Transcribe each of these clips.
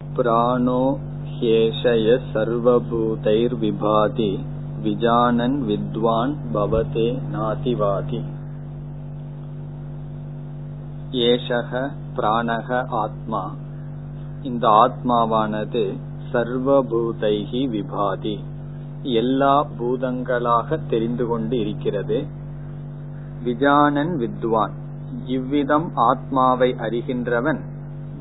பிராணோ ஹேஷய சர்வபூதைர் விபாதி விஜானன் வித்வான் பவதே நாதிவாதி. ஏஷக பிராணக ஆத்மா. இந்த ஆத்மாவானது சர்வபூதைகி விபாதி. எல்லா பூதங்களாக தெரிந்து கொண்டு இருக்கிறது. விஜானன் வித்வான். இவ்விதம் ஆத்மாவை அறிகின்றவன்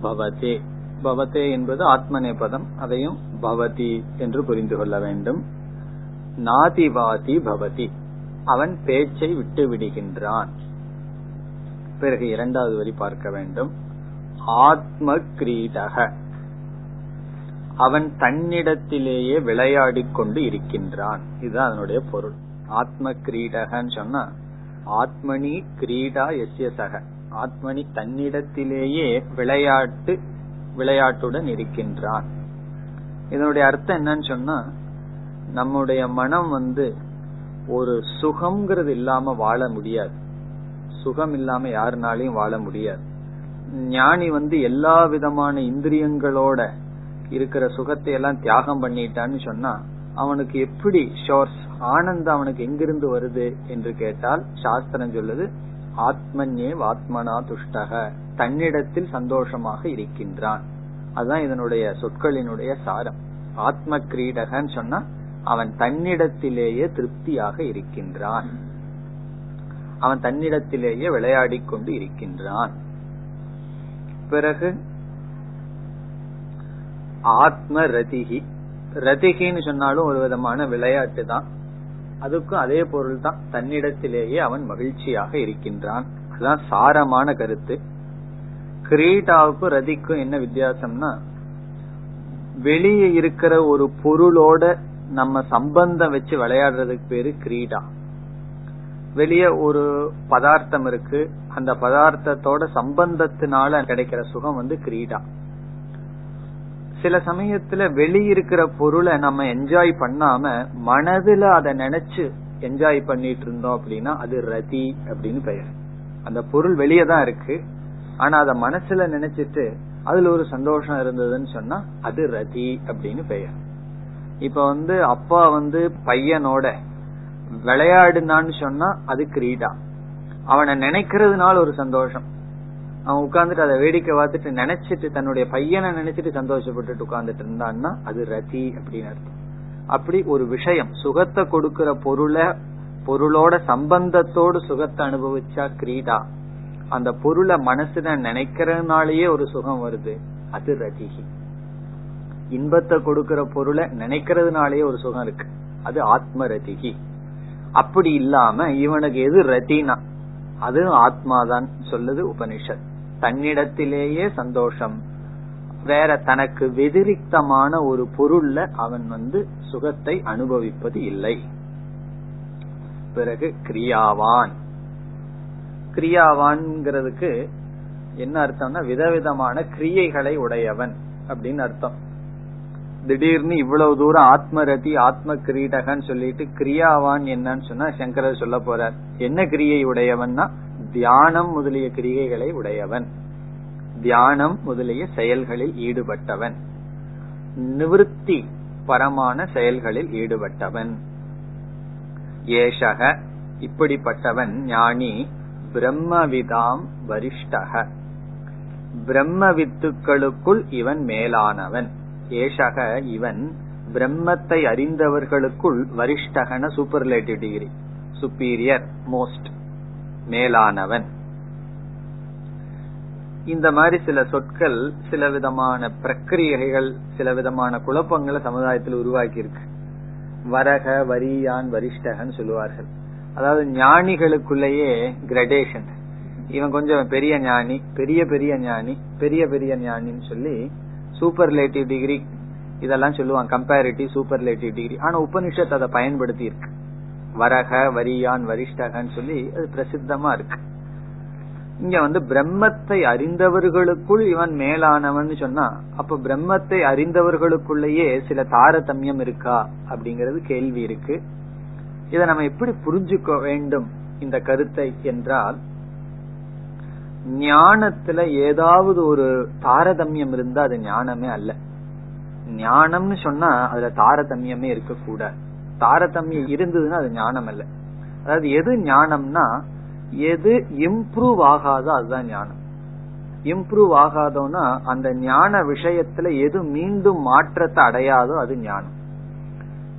பவதே. பவதே என்பது ஆத்ம நேபதம் அதையும் பவதி என்று புரிந்து கொள்ள வேண்டும். நாதிவாதி பவதி. அவன் பேச்சை விட்டு விடுகின்றான். பிறகு இரண்டாவது வரி பார்க்க வேண்டும். ஆத்ம கிரீடக அவன் தன்னிடத்திலேயே விளையாடிக் கொண்டு இருக்கின்றான். இதுதான் அதனுடைய பொருள். ஆத்ம கிரீடகன்னு சொன்னா ஆத்மனி கிரீடா எஸ்ய சக ஆத்மனி தன்னிடத்திலேயே விளையாட்டு விளையாட்டுடன் இருக்கின்றான் இதனுடைய அர்த்தம் என்னன்னு சொன்னா நம்முடைய மனம் வந்து ஒரு சுகம்ங்கிறது இல்லாம வாழ முடியாது. சுகம் இல்லாம யாருனாலையும் வாழ முடியாது. ஞானி வந்து எல்லா விதமான இந்திரியங்களோட இருக்கிற சுகத்தை எல்லாம் தியாகம் பண்ணிட்டான்னு சொன்னா அவனுக்கு எப்படி ஷோர்ஸ் ஆனந்தம் அவனுக்கு எங்கிருந்து வருது என்று கேட்டால் சாஸ்திரம் சொல்லுது ஆத்மன்யே ஆத்மனா துஷ்டக தன்னிடத்தில் சந்தோஷமாக இருக்கின்றான். அதுதான் இதனுடைய சொற்களினுடைய சாரம். ஆத்ம கிரீடகன்னு சொன்னா அவன் தன்னிடத்திலேயே திருப்தியாக இருக்கின்றான். அவன் தன்னிடத்திலேயே விளையாடி கொண்டு இருக்கின்றான். பிறகு ஆத்ம ரதிகி ரதிகின்னு சொன்னாலும் ஒரு விதமான விளையாட்டு தான். அதுக்கும் அதே பொருள் தான் தன்னிடத்திலேயே அவன் மகிழ்ச்சியாக இருக்கின்றான். அதுதான் சாரமான கருத்து. கிரீடாவுக்கும் ரதிக்கும் என்ன வித்தியாசம்னா வெளியே இருக்கிற ஒரு பொருளோட நம்ம சம்பந்தம் வச்சு விளையாடுறதுக்கு பேரு கிரீடா. வெளியே ஒரு பதார்த்தம் இருக்கு அந்த பதார்த்தத்தோட சம்பந்தத்தினால கிடைக்கிற சுகம் வந்து கிரீடா. சில சமயத்துல வெளியிருக்கிற பொருளை நம்ம என்ஜாய் பண்ணாம மனதுல அதை நினைச்சு என்ஜாய் பண்ணிட்டு இருந்தோம் அப்படின்னா அது ரதி அப்படின்னு பெயர். அந்த பொருள் வெளியே தான் இருக்கு. ஆனா அத மனசுல நினைச்சிட்டு அதுல ஒரு சந்தோஷம் இருந்ததுன்னு சொன்னா அது ரதி அப்படின்னு பெயர். இப்ப வந்து அப்பா வந்து பையனோட விளையாடுனான்னு சொன்னா அது கிரீடா. அவனை நினைக்கிறதுனால ஒரு சந்தோஷம். அவன் உட்கார்ந்துட்டு அதை வேடிக்கை பார்த்துட்டு நினைச்சிட்டு தன்னுடைய பையனை நினைச்சிட்டு சந்தோஷப்பட்டுட்டு உட்கார்ந்துட்டு இருந்தான்னா அது ரதி அப்படின்னு அர்த்தம். அப்படி ஒரு விஷயம். சுகத்தை கொடுக்கிற பொருளை பொருளோட சம்பந்தத்தோடு சுகத்தை அனுபவிச்சா கிரீடா. அந்த பொருளை மனசுல நினைக்கிறதுனாலயே ஒரு சுகம் வருது. அது ரதிகி இன்பத்தை கொடுக்கிற பொருளை நினைக்கிறதுனாலயே ஒரு சுகம் இருக்கு. அது ஆத்ம ரதிகி அப்படி இல்லாம இவனுக்கு எது ரத்தினா அது ஆத்மாதான் சொல்லுது உபனிஷத். தன்னிடத்திலேயே சந்தோஷம். வேற தனக்கு வெதிரிக்தமான ஒரு பொருள்ல அவன் வந்து சுகத்தை அனுபவிப்பது இல்லை. பிறகு கிரியாவான். கிரியாவான்ங்கிறதுக்கு என்ன அர்த்தம்னா விதவிதமான கிரியைகளை உடையவன் அப்படின்னு அர்த்தம். திடீர்னு இவ்வளவு தூரம் ஆத்மரதி ஆத்ம கிரீடகன் சொல்லிட்டு கிரியாவான் என்னன்னு சொன்னா சங்கரர் சொல்ல போறார். என்ன கிரியை உடையவன்னா தியானம் முதலிய கிரியைகளை உடையவன். தியானம் முதலிய செயல்களில் ஈடுபட்டவன். நிவிருத்தி பரமான செயல்களில் ஈடுபட்டவன். ஏஷக இப்படிப்பட்டவன் ஞானி பிரம்மவிதாம் வரிஷ்டக. பிரம்ம வித்துக்களுக்குள் இவன் மேலானவன். ஏஷக இவன் பிரம்மத்தை அறிந்தவர்களுக்குள் வரிஷ்டகன சூப்பர்லேட்டிவ் டிகிரி சுப்பீரியர் மோஸ்ட் மேலானவன். இந்த மாதிரி சில சொற்கள் சில விதமான பிரக்கிரியைகள் சில விதமான குழப்பங்களை சமுதாயத்தில் உருவாக்கி இருக்கு வரக வரியான் வரிஷ்டகன் சொல்லுவார்கள். அதாவது ஞானிகளுக்குள்ளேயே கிரடேஷன் இவன் கொஞ்சம் பெரிய ஞானி பெரிய பெரிய ஞானி பெரிய பெரிய ஞானின்னு சொல்லி சூப்பர்லேட்டிவ் டிகிரி இதெல்லாம் சொல்லுவான் கம்பேரிட்டிவ் சூப்பர்லேட்டிவ் டிகிரி ஆனா உபனிஷத் அதை பயன்படுத்தி இருக்கு. வரக வரியான் வரிஷ்டகன்னு சொல்லி அது பிரசித்தமா இருக்கு. இங்க வந்து பிரம்மத்தை அறிந்தவர்களுக்குள் இவன் மேலானவன் சொன்னா அப்ப பிரம்மத்தை அறிந்தவர்களுக்குள்ளேயே சில தாரதமியம் இருக்கா அப்படிங்கறது கேள்வி இருக்கு. இதை நம்ம எப்படி புரிஞ்சுக்க வேண்டும் இந்த கருத்தை என்றால் ஞானத்துல ஏதாவது ஒரு தாரதமியம் இருந்தா அது ஞானமே அல்ல. ஞானம்னு சொன்னா அதுல தாரதமியமே இருக்கக்கூடாது. தாரதமியம் இருந்ததுன்னா அது ஞானம் அல்ல. அதாவது எது ஞானம்னா எது இம்ப்ரூவ் ஆகாதோ அதுதான் ஞானம். இம்ப்ரூவ் ஆகாதோன்னா அந்த ஞான விஷயத்துல எது மீண்டும் மாற்றத்தை அடையாதோ அது ஞானம்.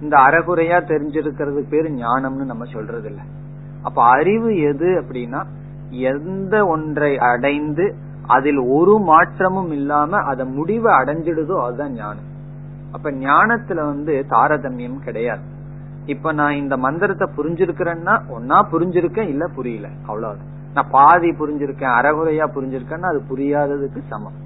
இந்த அறகுறையா தெரிஞ்சிருக்கிறது பேரு ஞானம்னு நம்ம சொல்றது இல்ல அப்ப அறிவு எது அப்படின்னா எந்த ஒன்றை அடைந்து அதில் ஒரு மாற்றமும் இல்லாம அத முடிவை அடைஞ்சிடுதோ அதுதான் ஞானம். அப்ப ஞானத்துல வந்து தாரதமியம் கிடையாது. இப்ப நான் இந்த மந்திரத்தை புரிஞ்சிருக்கிறேன்னா ஒன்னா புரிஞ்சிருக்கேன் இல்ல புரியல அவ்வளவுதான். நான் பாதி புரிஞ்சிருக்கேன் அறகுறையா புரிஞ்சிருக்கேன்னா அது புரியாததுக்கு சமம்.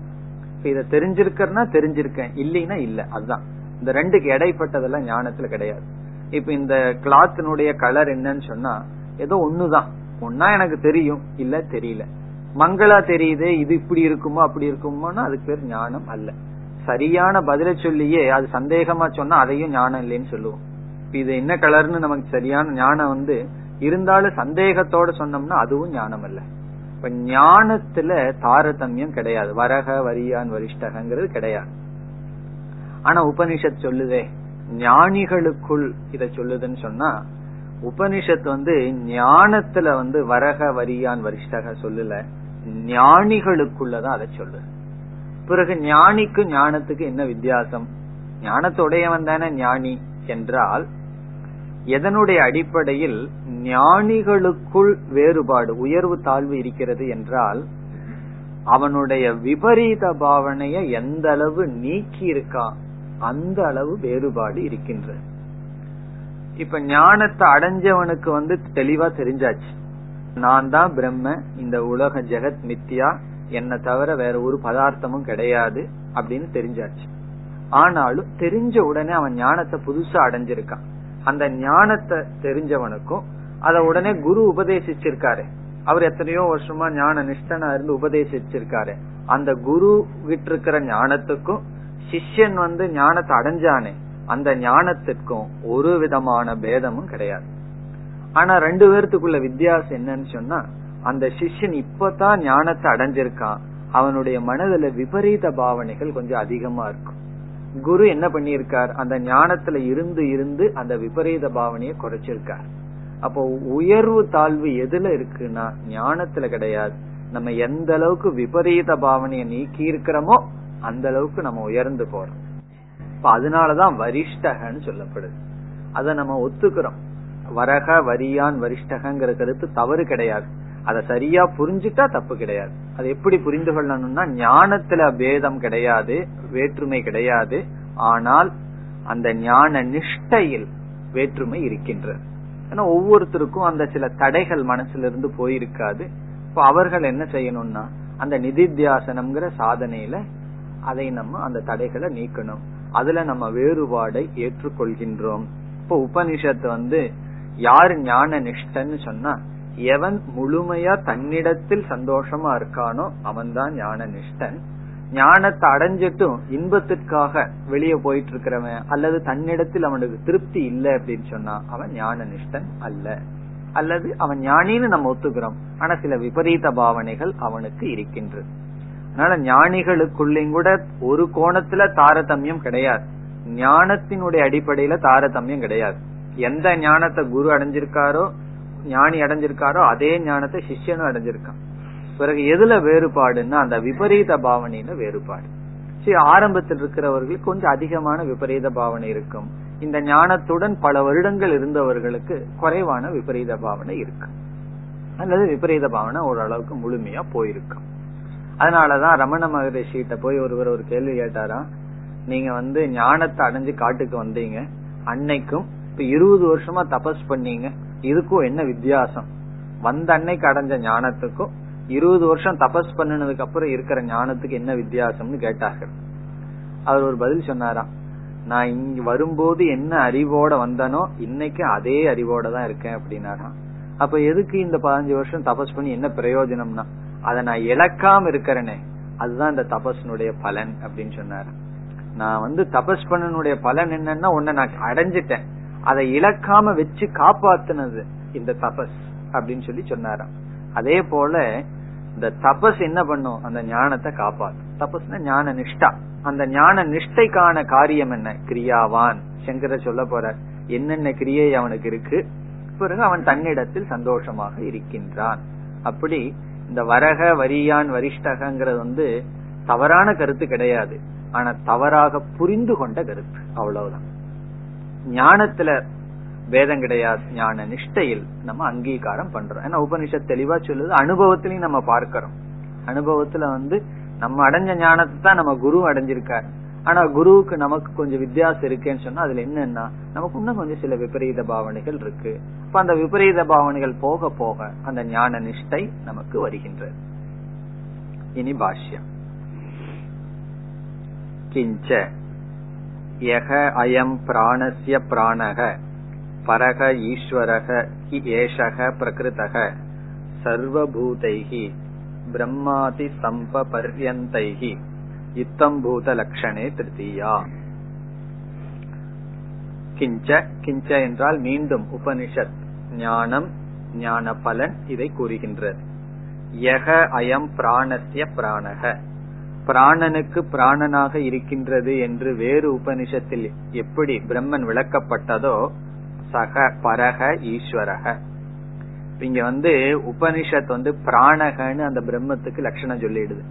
இத தெரிஞ்சிருக்கேன்னா தெரிஞ்சிருக்கேன் இல்லைன்னா இல்ல அதுதான். இந்த ரெண்டுக்கு இடைப்பட்டதெல்லாம் ஞானத்துல கிடையாது. இப்ப இந்த கிளாத்தினுடைய கலர் என்னன்னு சொன்னா ஏதோ ஒண்ணுதான். ஒன்னா எனக்கு தெரியும். இல்ல தெரியல. மங்களா தெரியுது. இது இப்படி இருக்குமோ அப்படி இருக்குமோன்னா அதுக்கு பேர் ஞானம் அல்ல. சரியான பதில சொல்லியே அது சந்தேகமா சொன்னா அதையும் ஞானம் இல்லைன்னு சொல்லுவோம். இது என்ன கலர்னு நமக்கு சரியான ஞானம் வந்து இருந்தாலும் சந்தேகத்தோட சொன்னோம்னா அதுவும் ஞானம் அல்ல. இப்ப ஞானத்துல தாரதமியம் கிடையாது. வரக வரியான் வரிஷ்டகங்கிறது கிடையாது. ஆனா உபனிஷத் சொல்லுதே. ஞானிகளுக்குள் இத சொல்லுதுன்னு சொன்னா உபனிஷத் வந்து ஞானத்துல வந்து வரக வரியான் வரிஷ்டக சொல்லல. ஞானிகளுக்குள்ளதான் அதை சொல்லுது. பிறகு ஞானிக்கு ஞானத்துக்கு என்ன வித்தியாசம்? ஞானத்துடையவன் தானே ஞானி என்றால் எதனுடைய அடிப்படையில் ஞானிகளுக்குள் வேறுபாடு உயர்வு தாழ்வு இருக்கிறது என்றால் அவனுடைய விபரீத பாவனைய எந்த அளவு நீக்கி இருக்கான் அந்த அளவு வேறுபாடு இருக்கின்றது இப்ப ஞானத்தை அடைஞ்சவனுக்கு வந்து தெளிவா தெரிஞ்சாச்சு. நான் தான் பிரம்ம இந்த உலக ஜெகத் மித்தியா என்ன தவிர வேற ஒரு பதார்த்தமும் கிடையாது அப்படின்னு தெரிஞ்சாச்சு. ஆனாலும் தெரிஞ்ச உடனே அவன் ஞானத்தை புதுசா அடைஞ்சிருக்கான். அந்த ஞானத்தை தெரிஞ்சவனுக்கும் அத உடனே குரு உபதேசிச்சிருக்காரு. அவர் எத்தனையோ வருஷமா ஞான நிஷ்டனா இருந்து உபதேசிச்சிருக்காரு. அந்த குரு கிட்ட இருக்கிற ஞானத்துக்கும் சிஷ்யன் வந்து ஞானத்தை அடைஞ்சானே அந்த ஞானத்திற்கும் ஒரு விதமான பேதமும் கிடையாது. ஆனா ரெண்டு பேர்த்துக்குள்ள வித்தியாசம் என்னன்னு சொன்னா அந்த சிஷ்யன் இப்பதான் ஞானத்தை அடைஞ்சிருக்கான். அவனுடைய மனதுல விபரீத பாவனைகள் கொஞ்சம் அதிகமா இருக்கும். குரு என்ன பண்ணியிருக்கார்? அந்த ஞானத்துல இருந்து இருந்து அந்த விபரீத பாவனையை குறைச்சிருக்கார். அப்போ உயர்வு தாழ்வு எதுல இருக்குன்னா ஞானத்துல கிடையாது. நம்ம எந்த அளவுக்கு விபரீத பாவனையை நீக்கி இருக்கிறோமோ அந்த அளவுக்கு நம்ம உயர்ந்து போறோம். இப்ப அதனாலதான் வரிஷ்டகன்னு சொல்லப்படுது. அத நம்ம ஒத்துக்கிறோம். வரக வரியான் வரிஷ்டகங்கிற கருத்து தவறு கிடையாது. அத சரியா புரிஞ்சுட்டா தப்பு கிடையாது. அது எப்படி புரிந்து கொள்ளணும்னா ஞானத்துல பேதம் கிடையாது வேற்றுமை கிடையாது. ஆனால் அந்த ஞான நிஷ்டையில் வேற்றுமை இருக்கின்றது. ஏன்னா ஒவ்வொருத்தருக்கும் அந்த சில தடைகள் மனசுல இருந்து போயிருக்காது. இப்ப அவர்கள் என்ன செய்யணும்னா அந்த நிதித்தியாசனம்ங்கிற சாதனையில அதை நம்ம அந்த தடைகளை நீக்கணும். அதுல நம்ம வேறுபாடை ஏற்றுக்கொள்கின்றோம். இப்ப உபனிஷத்து வந்து யார் ஞான நிஷ்டன்னு சொன்னா எவன் முழுமையா தன்னிடத்தில் சந்தோஷமா இருக்கானோ அவன் தான் ஞான நிஷ்டன். ஞானத்தை அடைஞ்சிட்டும் இன்பத்திற்காக வெளியே போயிட்டு இருக்கிறவன் அல்லது தன்னிடத்தில் அவனுக்கு திருப்தி இல்லை அப்படின்னு சொன்னா அவன் ஞான நிஷ்டன் அல்ல. அல்லது அவன் ஞானின்னு நம்ம ஒத்துக்கிறோம். ஆனா சில விபரீத பாவனைகள் அவனுக்கு இருக்கின்றது. அதனால ஞானிகளுக்குள்ளையும் கூட ஒரு கோணத்துல தாரதமியம் கிடையாது. ஞானத்தினுடைய அடிப்படையில தாரதமியம் கிடையாது. எந்த ஞானத்தை குரு அடைஞ்சிருக்காரோ ஞானி அடைஞ்சிருக்காரோ அதே ஞானத்தை சிஷ்யனும் அடைஞ்சிருக்கான். பிறகு எதுல வேறுபாடுன்னா அந்த விபரீத பாவனையில வேறுபாடு. சரி ஆரம்பத்தில் இருக்கிறவர்களுக்கு கொஞ்சம் அதிகமான விபரீத பாவனை இருக்கும். இந்த ஞானத்துடன் பல வருடங்கள் இருந்தவர்களுக்கு குறைவான விபரீத பாவனை இருக்கு. அல்லது விபரீத பாவனை ஓரளவுக்கு முழுமையா போயிருக்கும். அதனாலதான் ரமண மகரிஷிகிட்ட போய் ஒருவர் ஒரு கேள்வி கேட்டாராம். நீங்க வந்து ஞானத்தை அடைஞ்சு காட்டுக்கு வந்தீங்க. அன்னைக்கும் இப்ப இருபது வருஷமா தபஸ் பண்ணீங்க. இதுக்கும் என்ன வித்தியாசம்? வந்த அன்னைக்கு அடைஞ்ச ஞானத்துக்கும் இருபது வருஷம் தபஸ் பண்ணினதுக்கு அப்புறம் இருக்கிற ஞானத்துக்கு என்ன வித்தியாசம்னு கேட்டார்கள். அவர் ஒரு பதில் சொன்னாராம். நான் இங்க வரும்போது என்ன அறிவோட வந்தனோ இன்னைக்கு அதே அறிவோட தான் இருக்கேன் அப்படின்னாராம். அப்ப எதுக்கு இந்த பதினஞ்சு வருஷம் தபஸ் பண்ணி என்ன பிரயோஜனம்னா? அதை நான் இழக்காம இருக்கிறேனே அதுதான் இந்த தபஸ்னுடைய பலன் அப்படின்னு சொன்னார். நான் வந்து தபஸ் பண்ணனுடைய பலன் என்னன்னா உன்னை நான் அடைஞ்சிட்டேன். அதை இழக்காம வச்சு காப்பாத்துனது இந்த தபஸ் அப்படின்னு சொல்லி சொன்னாராம். அதே போல இந்த தபஸ் என்ன பண்ணும்? அந்த ஞானத்தை காப்பாத்து தபஸ்னா ஞான நிஷ்டா. அந்த ஞான நிஷ்டைக்கான காரியம் என்ன? கிரியாவான். சங்கர சொல்ல போற என்னென்ன கிரியை அவனுக்கு இருக்கு? பிறகு அவன் தன்னிடத்தில் சந்தோஷமாக இருக்கின்றான். அப்படி இந்த வரக வரியான் வரிஷ்டகங்கிறது வந்து தவறான கருத்து கிடையாது. ஆனா தவறாக புரிந்து கொண்ட கருத்து. அவ்வளவுதான். ஞானத்துல வேதம் கிடையாது. ஞான நிஷ்டையில் நம்ம அங்கீகாரம் பண்றோம். ஏன்னா உபனிஷத் தெளிவா சொல்லுது அனுபவத்திலையும் நம்ம பார்க்கிறோம். அனுபவத்துல வந்து நம்ம அடைஞ்ச ஞானத்தை தான் நம்ம குரு அடைஞ்சிருக்காரு. ஆனா குருவுக்கு நமக்கு கொஞ்சம் வித்தியாசம் இருக்குன்னு சொன்னா அதுல என்னன்னா நமக்கு இன்னும் கொஞ்சம் சில விபரீத பாவனைகள் இருக்கு. அப்ப அந்த விபரீத பாவனைகள் போக போக அந்த ஞான நிஷ்டை நமக்கு வருகின்றது. இனி பாஷ்யம். கிஞ்ச. யக அயம் பிராணஸ்ய பிராணக பரக ஈஸ்வரக ஏஷக பிரகிருதக சர்வபூதைகி பிரம்மாதி ஸ்தம்ப பர்யந்தைகி இத்தம்பூத லட்சணே திருத்தீயா கிஞ்ச கிஞ்ச என்றால் மீண்டும் உபனிஷத் ஞானம் ஞான பலன் இதை கூறுகின்றது. யக அயம் பிராணஸ்ய பிராணக. பிராணனுக்கு பிராணனாக இருக்கின்றது என்று வேறு உபனிஷத்தில் எப்படி பிரம்மன் விளக்கப்பட்டதோ சக பரக ஈஸ்வரக. இங்க வந்து உபனிஷத் வந்து பிராணகன்னு அந்த பிரம்மத்துக்கு லட்சணம் சொல்லிடுது.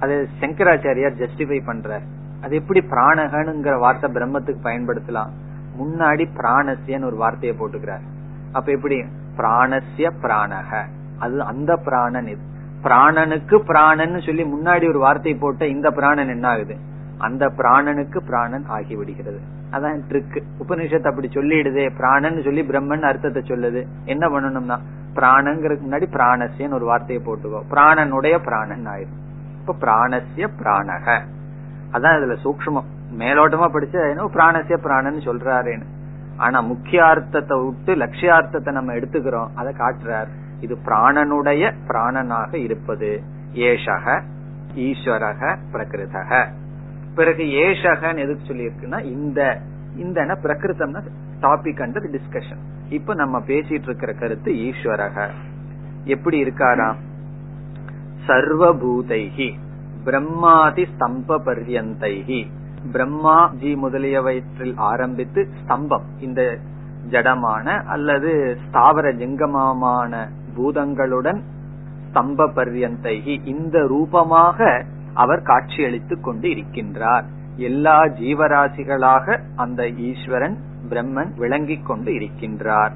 அது சங்கராச்சாரியார் ஜஸ்டிஃபை பண்ற. அது எப்படி பிராணகனுங்கிற வார்த்தை பிரம்மத்துக்கு பயன்படுத்தலாம். முன்னாடி பிராணசியன்னு ஒரு வார்த்தையை போட்டுக்கிறார். அப்ப எப்படி? பிராணசிய பிராணக. அது அந்த பிராணன் இது. பிராணனுக்கு பிராணன் சொல்லி முன்னாடி ஒரு வார்த்தை போட்ட இந்த பிராணன் என்ன ஆகுது? அந்த பிராணனுக்கு பிராணன் ஆகிவிடுகிறது. அதான் ட்ரிக் உபனிஷத் அப்படி சொல்லிடுது. பிராணன் சொல்லி பிரம்மன் அர்த்தத்தை சொல்லுது. என்ன பண்ணணும்னா பிராணங்கிறதுக்கு முன்னாடி பிராணசியன்னு ஒரு வார்த்தையை போட்டுக்கோ. பிராணனுடைய பிராணன் ஆயிரும். இப்ப பிராணசிய பிராணக. அதான் இதுல சூக்மம் மேலோட்டமா படிச்ச பிராணசிய பிராணன்னு சொல்றாருன்னு. ஆனா முக்கிய அர்த்தத்தை விட்டு லட்சியார்த்தத்தை நம்ம எடுத்துக்கிறோம். அதை காட்டுறார். இது பிராணனுடைய பிராணனாக இருப்பது. ஏஷக ஈஸ்வரக பிரகிருதக. பிறகு ஏஷகன்னு எதுக்கு சொல்லியிருக்குன்னா இந்த இந்த பிரகிருத்தம்னா டாபிக் அண்டர் டிஸ்கஷன் இப்ப நம்ம பேசிட்டு இருக்கிற கருத்து ஈஸ்வரக. எப்படி இருக்காராம்? சர்வபூதைகி பிரம்மாதி ஸ்தம்ப பர்யந்தைகி பிரம்மா ஜி முதலியவற்றில் ஆரம்பித்து ஸ்தம்பம் இந்த ஜடமான அல்லது ஸ்தாவர ஜிங்கமமான பூதங்களுடன் ஸ்தம்ப பர்யந்தைகி இந்த ரூபமாக அவர் காட்சியளித்துக் கொண்டு இருக்கின்றார் எல்லா ஜீவராசிகளாக அந்த ஈஸ்வரன் பிரம்மன் விளங்கிக் கொண்டு இருக்கின்றார்.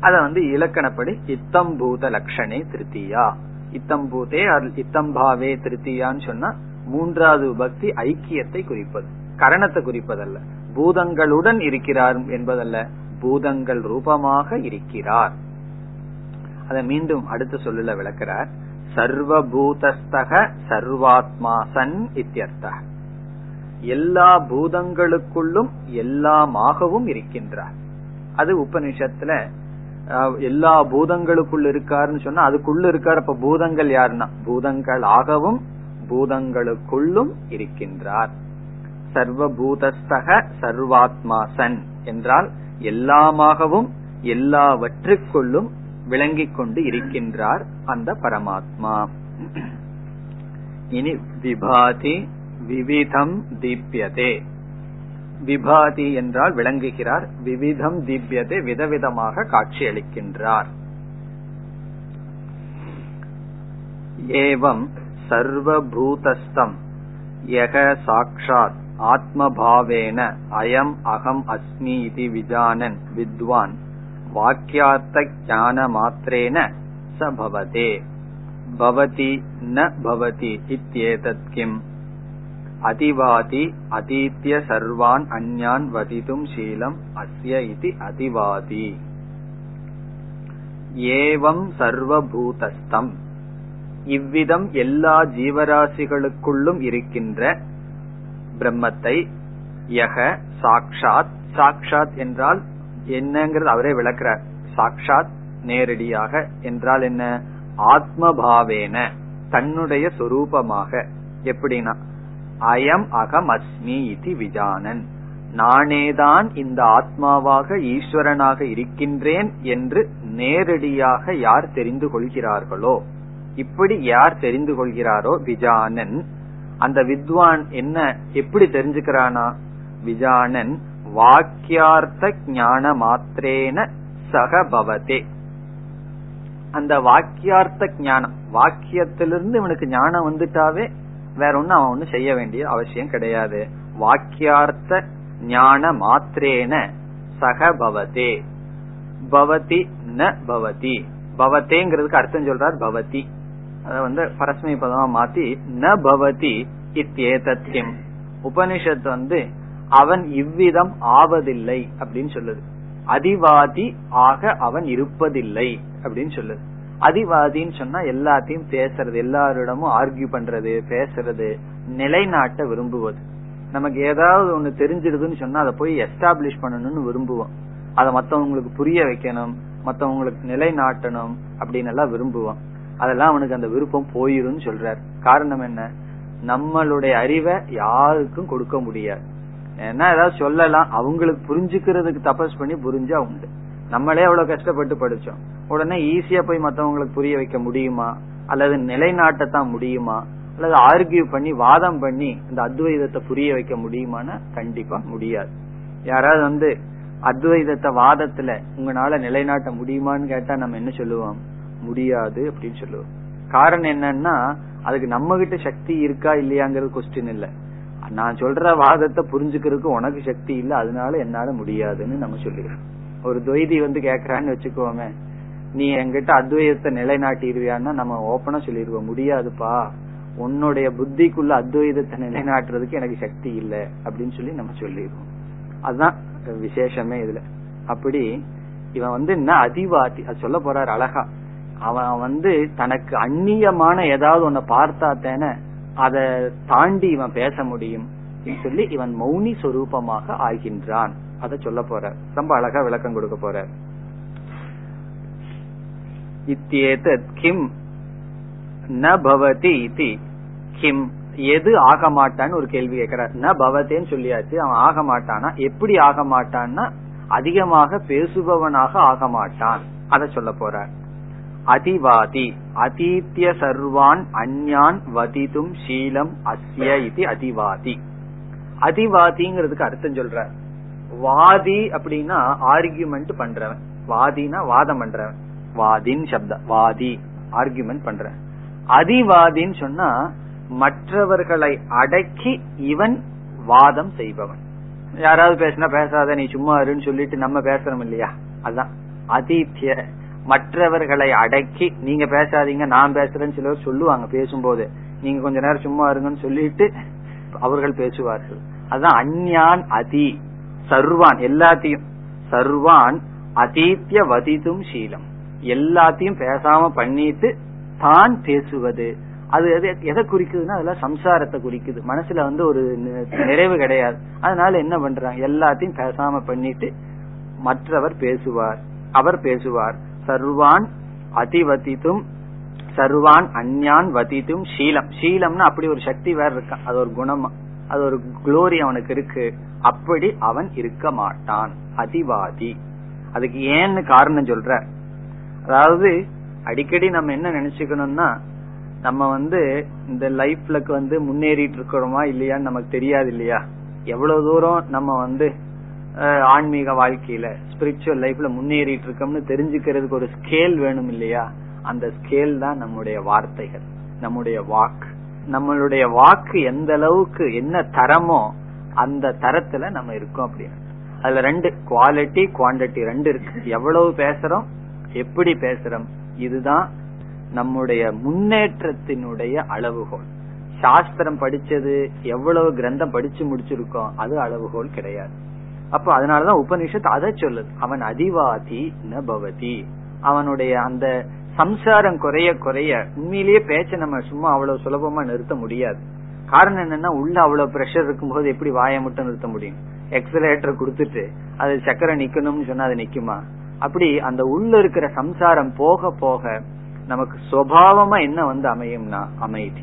அத வந்து இலக்கணப்படி இத்தம்பூத லட்சணே திருத்தியா. இத்தம் பூதே இத்தம் பாவே திருத்தியான்னு சொன்னா மூன்றாவது விபக்தி ஐக்கியத்தை குறிப்பது. கரணத்தை குறிப்பதல்ல. பூதங்களுடன் இருக்கிறார் என்பதல்ல. பூதங்கள் ரூபமாக இருக்கிறார். அதை மீண்டும் அடுத்த சொல்லுல விளக்கிறார். சர்வபூதஸ்தக சர்வாத்மா சன் இத்தியர்த்த எல்லா பூதங்களுக்குள்ளும் எல்லாமாகவும் இருக்கின்றார். அது உபனிஷத்துல எல்லா பூதங்களுக்குள் இருக்காருன்னு சொன்னா அதுக்குள்ள இருக்கார் அப்ப பூதங்கள் யாருன்னா? பூதங்கள் ஆகவும் பூதங்களுக்குள்ளும் இருக்கின்றார். சர்வபூதஸ்தக சர்வாத்மா சன் என்றால் எல்லாமாகவும் எல்லாவற்றுக்குள்ளும் விளங்கிக் கொண்டு இருக்கின்றார் அந்த பரமாத்மா. இனி விபாதி விவிதம் தீப்யதே. விபாதி என்றால் விளங்குகிறார். விவிதம் திவ்யத்தை விதவிதமாக காட்சியளிக்கின்றார். ஏவம் சர்வபூதஸ்தம் யக சாட்சாத் ஆத்மபாவேன அயம் அகம் அஸ்மி இது விஜானன் வித்வான் வாக்கியார்த்த ஞான மாத்திரேன சபவதே பவதி ந பவதி இத்தியேதத் கிம். அதிவாதி அதீத்ய சர்வான் அந்யான் வதிதும் சீலம் அஸ்ய இது அதிவாதி. ஏவம் சர்வபூதஸ்தம். இவ்விதம் எல்லா ஜீவராசிகளுக்குள்ளும் இருக்கின்ற பிரம்மத்தை யக சாக்ஷாத் சாக்ஷாத் என்றால் என்னங்கிறது அவரே விளக்கிறார். சாக்ஷாத் நேரடியாக என்றால் என்ன? ஆத்மபாவேன தன்னுடைய சொரூபமாக. எப்படின்னா அயம் அகம் அஸ்மி இது விஜானன். நானேதான் இந்த ஆத்மாவாக ஈஸ்வரனாக இருக்கின்றேன் என்று நேரடியாக யார் தெரிந்து கொள்கிறார்களோ? இப்படி யார் தெரிந்து கொள்கிறாரோ விஜானன். அந்த வித்வான் என்ன எப்படி தெரிஞ்சுக்கிறானா? விஜானன் வாக்கியார்த்த ஞான மாத்திரேன சகபவதே அந்த வாக்கியார்த்த ஞானம் வாக்கியத்திலிருந்து இவனுக்கு ஞானம் வந்துட்டாவே வேற ஒன்னும் அவன் ஒன்னும் செய்ய வேண்டிய அவசியம் கிடையாது. வாக்கியார்த்த ஞான மாத்திரேன சகபவதே பவதி. ந பவதி. பவத்தேங்கிறதுக்கு அர்த்தம் சொல்றார் பவதி. அத வந்து பரஸ்மை பதமா மாத்தி ந பவதி இத்தியேதத்தியம். உபனிஷத் வந்து அவன் இவ்விதம் ஆவதில்லை அப்படின்னு சொல்லுது. அதிவாதி ஆக அவன் இருப்பதில்லை அப்படின்னு சொல்லுது. அதிவாதின்னு சொன்னா எல்லாத்தையும் பேசுறது எல்லாரிடமும் ஆர்கியூ பண்றது பேசுறது நிலைநாட்ட விரும்புவது. நமக்கு ஏதாவது ஒண்ணு தெரிஞ்சிருதுன்னு சொன்னா அதை போய் எஸ்டாப்ளிஷ் பண்ணணும்னு விரும்புவோம். அதை மத்தவங்களுக்கு புரிய வைக்கணும் மத்தவங்களுக்கு நிலைநாட்டணும் அப்படின்னு எல்லாம் விரும்புவோம். அதெல்லாம் அவனுக்கு அந்த விருப்பம் போயிரும் சொல்றார். காரணம் என்ன? நம்மளுடைய அறிவை யாருக்கும் கொடுக்க முடியாது. ஏன்னா ஏதாவது சொல்லலாம் அவங்களுக்கு புரிஞ்சுக்கிறதுக்கு தபஸ் பண்ணி புரிஞ்சா உண்டு. நம்மளே அவ்வளவு கஷ்டப்பட்டு படிச்சோம். உடனே ஈஸியா போய் மத்தவங்களுக்கு புரிய வைக்க முடியுமா? அல்லது நிலைநாட்டத்தான் முடியுமா? அல்லது ஆர்கியூ பண்ணி வாதம் பண்ணி இந்த அத்வைதத்தை புரிய வைக்க முடியுமான்னு கண்டிப்பா முடியாது. யாராவது வந்து அத்வைதத்தை வாதத்துல உங்களால நிலைநாட்ட முடியுமான்னு கேட்டா நம்ம என்ன சொல்லுவோம்? முடியாது அப்படின்னு சொல்லுவோம். காரணம் என்னன்னா அதுக்கு நம்ம கிட்ட சக்தி இருக்கா இல்லையாங்கிறது கொஸ்டின் இல்ல. நான் சொல்ற வாதத்தை புரிஞ்சுக்கிறதுக்கு உனக்கு சக்தி இல்ல அதனால என்னால முடியாதுன்னு நம்ம சொல்லிக்கிறோம். ஒரு துவைதி வந்து கேக்குறான்னு வச்சுக்கோமே. நீ என்கிட்ட அத்வைதத்தை நிலைநாட்டிடுவியான்னா நம்ம ஓப்பனா சொல்லிடுவோம் முடியாதுப்பா. உன்னுடைய புத்திக்குள்ள அத்வைதத்தை நிலைநாட்டுறதுக்கு எனக்கு சக்தி இல்ல அப்படின்னு சொல்லி நம்ம சொல்லிடுவோம். அதுதான் விசேஷமே இதுல. அப்படி இவன் வந்து என்ன அதிவாதி? அது சொல்ல போறாரு அழகா. அவன் வந்து தனக்கு அந்நியமான ஏதாவது ஒன்ன பார்த்தா தானே அத தாண்டி இவன் பேச முடியும். சொல்லி இவன் மௌனி சொரூபமாக ஆகின்றான். அதை சொல்ல போற. ரொம்ப அழகா விளக்கம் கொடுக்க போற. இத்தியேதத் கிம் ந பவதி இதி. கிம் எது ஆக மாட்டான்னு ஒரு கேள்வி கேட்கிறார் ந பவத்தேன்னு சொல்லியாச்சு அவன் ஆக மாட்டானா எப்படி ஆக மாட்டான்னா அதிகமாக பேசுபவனாக ஆக மாட்டான் அத சொல்ல போற. அதிவாதி. அதீத்திய சர்வான் அந்யான் வதிதும் சீலம் அஸ்ய இது அதிவாதி. அதிவாதிங்கிறதுக்கு அர்த்தம் சொல்ற. வாதி அப்படின்னா ஆர்கியூமெண்ட் பண்றவன். வாதினா வாதம் பண்றவன். வாதின் சப்த வாதி ஆர்கியூமெண்ட் பண்றவன். அதிவாதின்னு சொன்னா மற்றவர்களை அடக்கி இவன் வாதம் செய்பவன். யாராவது பேசினா பேசாத நீ சும்மா இருன்னு சொல்லிட்டு நம்ம பேசுறோம் இல்லையா? அதான். அதித்திய மற்றவர்களை அடக்கி நீங்க பேசாதீங்க நான் பேசுறேன்னு சிலர் சொல்லுவாங்க பேசும்போது. நீங்க கொஞ்ச நேரம் சும்மா இருங்கன்னு சொல்லிட்டு அவர்கள் பேசுவார்கள். அதுதான் அந்யான் அதி. சர்வான் எல்லாத்தையும். சர்வான் அதீத்திய வதிதும் சீலம். எல்லாத்தையும் பேசாம பண்ணிட்டு தான் பேசுவது. அது எதை குறிக்குதுன்னா அதெல்லாம் சம்சாரத்தை குறிக்குது. மனசுல வந்து ஒரு நிறைவு கிடையாது. அதனால என்ன பண்றாங்க? எல்லாத்தையும் பேசாம பண்ணிட்டு மற்றவர் பேசுவார். அவர் பேசுவார். சர்வான் அதிவதித்தும் சர்வான் அந்யான் வதித்தும் சீலம். சீலம்னா அப்படி ஒரு சக்தி வேற இருக்கான் அது ஒரு குணமா? அது ஒரு குளோரி அவனுக்கு இருக்கு. அப்படி அவன் இருக்க மாட்டான். அதிவாதி. அதுக்கு ஏன்னு காரணம் சொல்ற. அதாவது அடிக்கடி நம்ம என்ன நினைச்சுக்கணும்னா நம்ம வந்து இந்த லைஃப்ல வந்து முன்னேறிட்டு இருக்கிறோமா இல்லையான்னு நமக்கு தெரியாது இல்லையா? எவ்வளவு தூரம் நம்ம வந்து ஆன்மீக வாழ்க்கையில ஸ்பிரிச்சுவல் லைஃப்ல முன்னேறிட்டு இருக்கோம்னு தெரிஞ்சுக்கிறதுக்கு ஒரு ஸ்கேல் வேணும் இல்லையா? அந்த ஸ்கேல் தான் நம்முடைய வார்த்தைகள் நம்முடைய வாக்கு. நம்மளுடைய வாக்கு எந்த அளவுக்கு என்ன தரமோ அந்த தரத்துல நம்ம இருக்கோம் அப்படின்னு. அதுல ரெண்டு குவாலிட்டி குவான்டிட்டி ரெண்டு இருக்கு. எவ்வளவு பேசுறோம் எப்படி பேசுறோம் இதுதான் நம்முடைய முன்னேற்றத்தினுடைய அளவுகோல். சாஸ்திரம் படிச்சது எவ்வளவு கிரந்தம் படிச்சு முடிச்சிருக்கோம் அது அளவுகோல் கிடையாது. அப்ப அதனாலதான் உபனிஷத் அதை சொல்லுது. அவன் அதிவாதி ந பவதி அவனுடைய அந்த சம்சாரம் குறைய குறைய உண்மையிலேயே பேச்ச நம்ம சும்மா அவ்வளவு சுலபமா நிறுத்த முடியாது. காரணம் என்னன்னா உள்ள அவ்வளவு பிரஷர் இருக்கும்போது எப்படி வாயை மட்டும் நிறுத்த முடியும்? எக்ஸலேட்டர் கொடுத்துட்டு அது சக்கரை நிக்கணும்னு சொன்னா அது நிக்குமா? அப்படி அந்த உள்ள இருக்கிற சம்சாரம் போக போக நமக்கு சுவாவமா என்ன வந்து அமையும்னா அமைதி.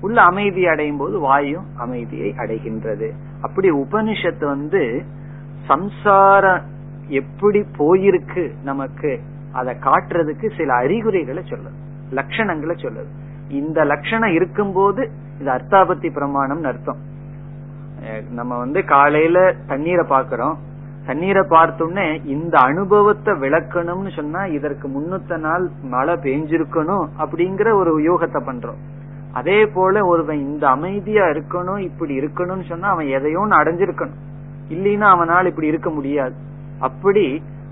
உள்ள அமைதி அடையும் போது வாயும் அமைதியை அடைகின்றது. அப்படி உபனிஷத்து வந்து சம்சாரம் எப்படி போயிருக்கு நமக்கு அதை காட்டுறதுக்கு சில அறிகுறிகளை சொல்லுது. லட்சணங்களை சொல்லுது. இந்த லட்சணம் இருக்கும்போது இது அர்த்தாபத்தி பிரமாணம்னு அர்த்தம். நம்ம வந்து காலையில தண்ணீரை பாக்குறோம் தண்ணீரை பார்த்தோன்னே இந்த அனுபவத்தை விளக்கணும்னு சொன்னா இதற்கு முன்னூத்த நாள் மழை பெஞ்சிருக்கணும் அப்படிங்கிற ஒரு யோகத்தை பண்றோம். அதே போல ஒருவன் இந்த அமைதியா இருக்கணும் இப்படி இருக்கணும்னு சொன்னா அவன் எதையும் அடைஞ்சிருக்கணும். இல்லைன்னா அவனால் இப்படி இருக்க முடியாது. அப்படி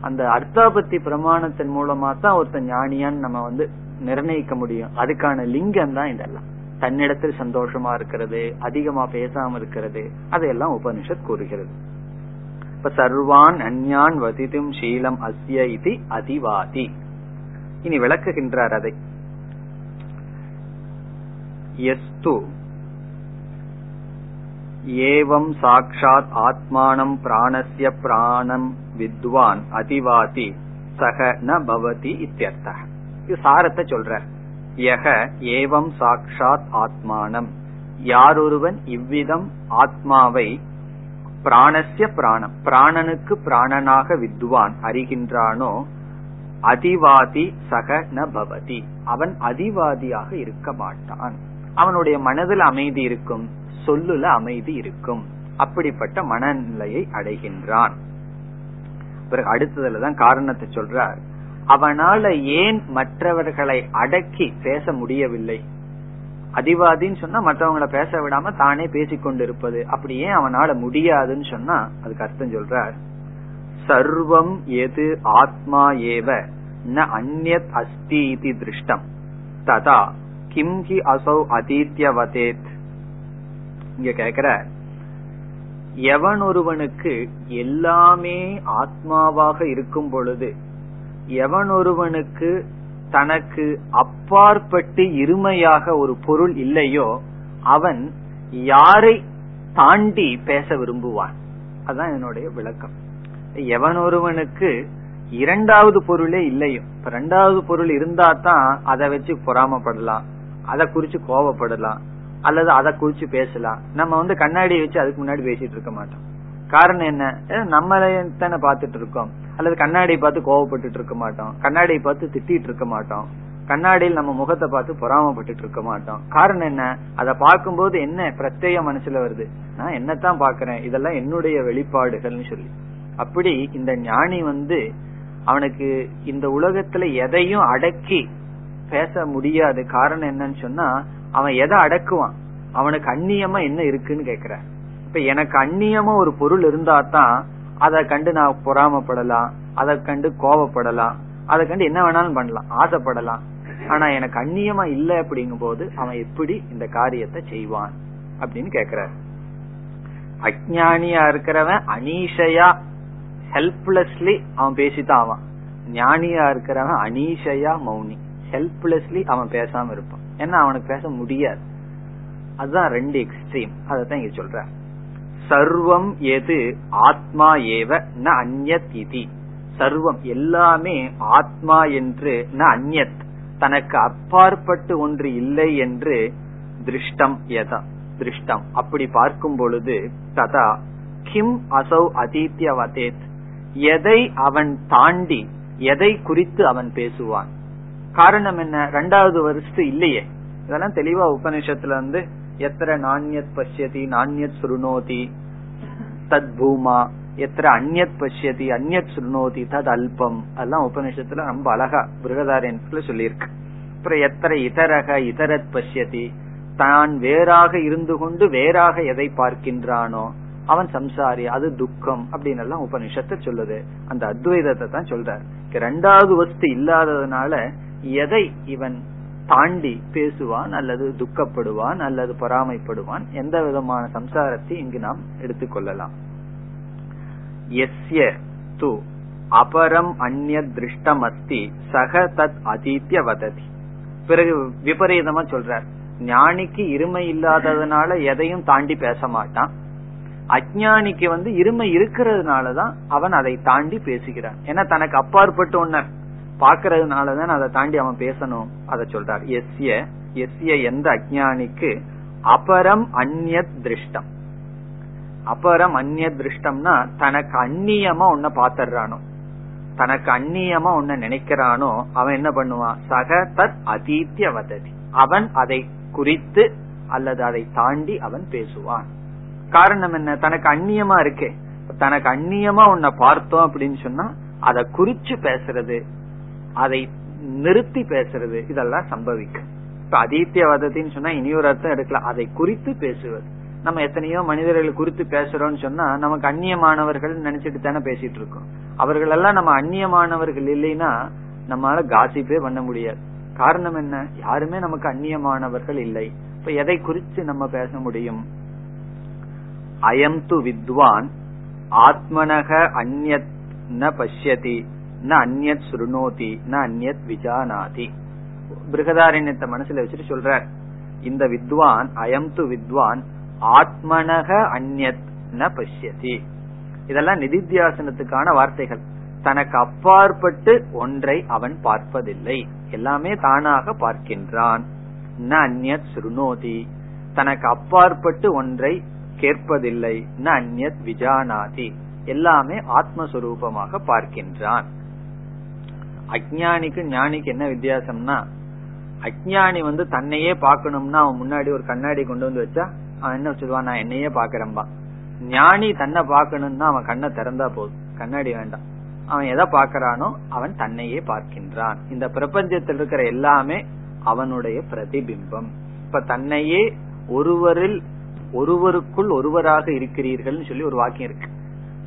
அந்த அர்த்தாபத்தி பிரமாணத்தின் மூலமா தான் ஒருத்தன் ஞானியான்னு நம்ம வந்து நிர்ணயிக்க முடியும். அதுக்கான லிங்கம் தான் இதெல்லாம். தன்னிடத்தில் சந்தோஷமா இருக்கிறது அதிகமா பேசாம இருக்கிறது அதையெல்லாம் உபனிஷத் கூறுகிறது. இப்ப சர்வான் அந்யான் வதிதும் சீலம் அஸ்ய இது அதிவாதி. இனி விளக்குகின்றார் அதை. எஸ்து ஏவம் சாட்சாத் ஆத்மானம் பிராணஸ்ய பிராணம் வித்வான் அதிவாதி சக ந பவதி இத்தியர்த்த இது சாரத்தை சொல்ற. யக ஏவம் சாட்சாத் ஆத்மானம். யாரொருவன் இவ்விதம் ஆத்மாவை பிராணஸ்ய பிராணம் பிராணனுக்கு பிராணனாக வித்வான் அறிகின்றானோ அதிவாதி சக ந பவதி. அவன் அதிவாதியாக இருக்க மாட்டான். அவனுடைய மனதில் அமைதி இருக்கும். சொல்லுல அமைதி இருக்கும். அப்படிப்பட்ட மனநிலையை அடைகின்றான். பிறகு அடுத்ததுலதான் காரணத்தை சொல்றார். அவனால ஏன் மற்றவர்களை அடக்கி பேச முடியவில்லை? அதிவாதின்னு சொன்னா மற்றவங்களை பேச விடாம தானே பேசிக்கொண்டிருப்பது. அப்படி ஏன் அவனால முடியாதுன்னு சொன்னா அதுக்கு அர்த்தம் சொல்றார். சர்வம் எது ஆத்மா ஏவ ந அந்நத் அஸ்தி இது திருஷ்டம். ததா கிம் ஹி அசௌ அதீத்யவதேத். இங்க கேக்குற எவன் ஒருவனுக்கு எல்லாமே ஆத்மாவாக இருக்கும் பொழுது எவன் ஒருவனுக்கு தனக்கு அப்பாற்பட்டு இருமையாக ஒரு பொருள் இல்லையோ அவன் யாரை தாண்டி பேச விரும்புவான்? அதுதான் என்னுடைய விளக்கம். எவன் ஒருவனுக்கு இரண்டாவது பொருளே இல்லையோ இப்ப ரெண்டாவது பொருள் இருந்தா தான் அதை வச்சு பொறாமப்படலாம் அதை குறிச்சு கோவப்படலாம் அல்லது அதை குறிச்சு பேசலாம். நம்ம வந்து கண்ணாடியை வச்சு அதுக்கு முன்னாடி பேசிட்டு இருக்க மாட்டோம். காரணம் என்ன? நம்மளே தானே பாத்துட்டு இருக்கோம். அல்லது கண்ணாடியை பார்த்து கோவப்பட்டு இருக்க மாட்டோம். கண்ணாடியை பார்த்து திட்டிட்டு இருக்க மாட்டோம். கண்ணாடியில் நம்ம முகத்தை பார்த்து பொறாமப்பட்டு இருக்க மாட்டோம். காரணம் என்ன? அதை பார்க்கும்போது என்ன பிரத்யேக மனசுல வருது? நான் என்னத்தான் பாக்குறேன் இதெல்லாம் என்னுடைய வெளிப்பாடுகள்னு சொல்லி. அப்படி இந்த ஞானி வந்து அவனுக்கு இந்த உலகத்துல எதையும் அடக்கி பேச முடியாது. காரணம் என்னன்னு சொன்னா அவன் எதை அடக்குவான்? அவனுக்கு அந்நியமா என்ன இருக்குன்னு கேக்குற. இப்ப எனக்கு அந்நியமா ஒரு பொருள் இருந்தா தான் அதை கண்டு நான் பொறாமப்படலாம் அதை கண்டு கோவப்படலாம் அதை கண்டு என்ன வேணாலும் பண்ணலாம் ஆசைப்படலாம். ஆனா எனக்கு அந்நியமா இல்ல அப்படிங்கும் போது அவன் எப்படி இந்த காரியத்தை செய்வான் அப்படின்னு கேக்குறாரு. அஜானியா இருக்கிறவன் அனீஷையா ஹெல்ப்லெஸ்லி அவன் பேசித்தான் அவன் ஞானியா இருக்கிறவன் அனீஷையா மௌனி. ஹெல்ப்லெஸ்லி அவன் பேசாம இருப்பான். ஏன்னா அவனுக்கு பேச முடியாது. அதுதான் ரெண்டு எக்ஸ்ட்ரீம் அதான் இங்க சொல்ற சர்வம் எது ஆத்மா ஏவ ந அந்யத் இதி. சர்வம் எல்லாமே ஆத்மா என்று ந அந்யத். தனக்கு அப்பாற்பட்டு ஒன்று இல்லை என்று திருஷ்டம் எதா? திருஷ்டம். அப்படி பார்க்கும் பொழுது ததா கிம் அசௌ அதித்யவதேத். எதை அவன் தாண்டி எதை குறித்து அவன் பேசுவான்? காரணம் என்ன? ரெண்டாவது வருஷத்து இல்லையே. இதெல்லாம் தெளிவா உபநிஷத்துல வந்து எத்தனை நாண்யத் பசியதி நாண்யத் சுருணோதி தத் பூமா எத்தனை அந்நத் பசியதி அந்நத் சுருணோதி தத் அல்பம். அதெல்லாம் உபநிஷத்துல ரொம்ப அழகா பிருகதாரியன்ல சொல்லியிருக்கு. அப்புறம் எத்தனை இதரக இதரத் பசியதி தான் வேறாக இருந்து கொண்டு வேறாக எதை பார்க்கின்றானோ அவன் சம்சாரி அது துக்கம் அப்படின்னு எல்லாம் உபனிஷத்தை சொல்லுது. அந்த அத்வைதத்தை தான் சொல்றார். ரெண்டாவது வஸ்து இல்லாததுனால எதை இவன் தாண்டி பேசுவான் அல்லது துக்கப்படுவான் அல்லது பொறாமைப்படுவான் எந்த விதமான சம்சாரத்தை இங்கு நாம் எடுத்துக்கொள்ளலாம். எஸ்ய து அபரம் அந்நிய திருஷ்டம் அஸ்தி சக தத் அதீத்திய வததி. பிறகு விபரீதமா சொல்றார். ஞானிக்கு இருமை இல்லாததுனால எதையும் தாண்டி பேச மாட்டான். அஜானிக்கு வந்து இருமை இருக்கிறதுனாலதான் அவன் அதை தாண்டி பேசுகிறான். ஏன்னா தனக்கு அப்பாற்பட்டு ஒன்ன பாக்குறதுனாலதான் அதை தாண்டி அவன் பேசணும்? அதை சொல்றார். எஸ்ய எஸ்ய எந்த அஜானிக்கு அபரம் அந்நத் திருஷ்டம். அபரம் அந்நிய திருஷ்டம்னா தனக்கு அந்நியமா ஒன்ன பாத்துறானோ தனக்கு அந்நியமா உன்ன நினைக்கிறானோ? அவன் என்ன பண்ணுவான்? சக தத் அதீத்திய வததி. அவன் அதை குறித்து அல்லது அதை தாண்டி அவன் பேசுவான். காரணம் என்ன? தனக்கு அந்நியமா இருக்கே. தனக்கு அந்நியமா உன்னை பார்த்தோம் அப்படின்னு சொன்னா அதை குறிச்சு பேசுறது அதை நிறுத்தி பேசுறது இதெல்லாம் சம்பவிக்கும். இப்ப அதீத்திய சொன்னா இனி ஒரு அர்த்தம் எடுக்கலாம். அதை குறித்து பேசுவது. நம்ம எத்தனையோ மனிதர்கள் குறித்து பேசுறோம்னு சொன்னா நமக்கு அந்நியமானவர்கள் நினைச்சிட்டு தானே பேசிட்டு இருக்கோம். அவர்கள் எல்லாம் நம்ம அந்நியமானவர்கள் இல்லைன்னா நம்மளால காசிப்பே பண்ண முடியாது. காரணம் என்ன? யாருமே நமக்கு அந்நியமானவர்கள் இல்லை. இப்ப எதை குறித்து நம்ம பேச முடியும்? அயம் து வித்வான் ஆத்மனக அந்நத் ந பஷ்யதி. ந அந்நத் சுருணோதி ந அந்நத் விஜானாதி. பிருகதாரண்யத்தை மனசுல வச்சுட்டு சொல்றார். இந்த வித்வான் அயம் து வித்வான் ஆத்மனக அந்நத் ந பஷ்யதி. இதெல்லாம் நிதித்தியாசனத்துக்கான வார்த்தைகள். தனக்கு அப்பாற்பட்டு ஒன்றை அவன் பார்ப்பதில்லை. எல்லாமே தானாக பார்க்கின்றான். ந அந்நத் சுருணோதி. தனக்கு அப்பாற்பட்டு ஒன்றை கேட்பதில்லை. ந அந்நத் விஜானாதி. எல்லாமே ஆத்மஸ்வரூபமாக பார்க்கின்றான். அஜானிக்கும் ஞானிக்கு என்ன வித்தியாசம்னா அஜானி வந்து தன்னையே பாக்கணும்னா அவன் முன்னாடி ஒரு கண்ணாடி கொண்டு வந்து வச்சா அவன் என்ன சொல்லுவான்? நான் என்னையே பாக்குறேன்பா ஞானி தன்னை பாக்கணும்னா அவன் கண்ணை திறந்தா போதும். கண்ணாடி வேண்டாம். அவன் எதை பாக்குறானோ அவன் தன்னையே பார்க்கின்றான். இந்த பிரபஞ்சத்தில் இருக்கிற எல்லாமே அவனுடைய பிரதிபிம்பம். இப்ப தன்னையே ஒருவரில் ஒருவருக்குள் ஒருவராக இருக்கிறீர்கள் சொல்லி ஒரு வாக்கியம் இருக்கு.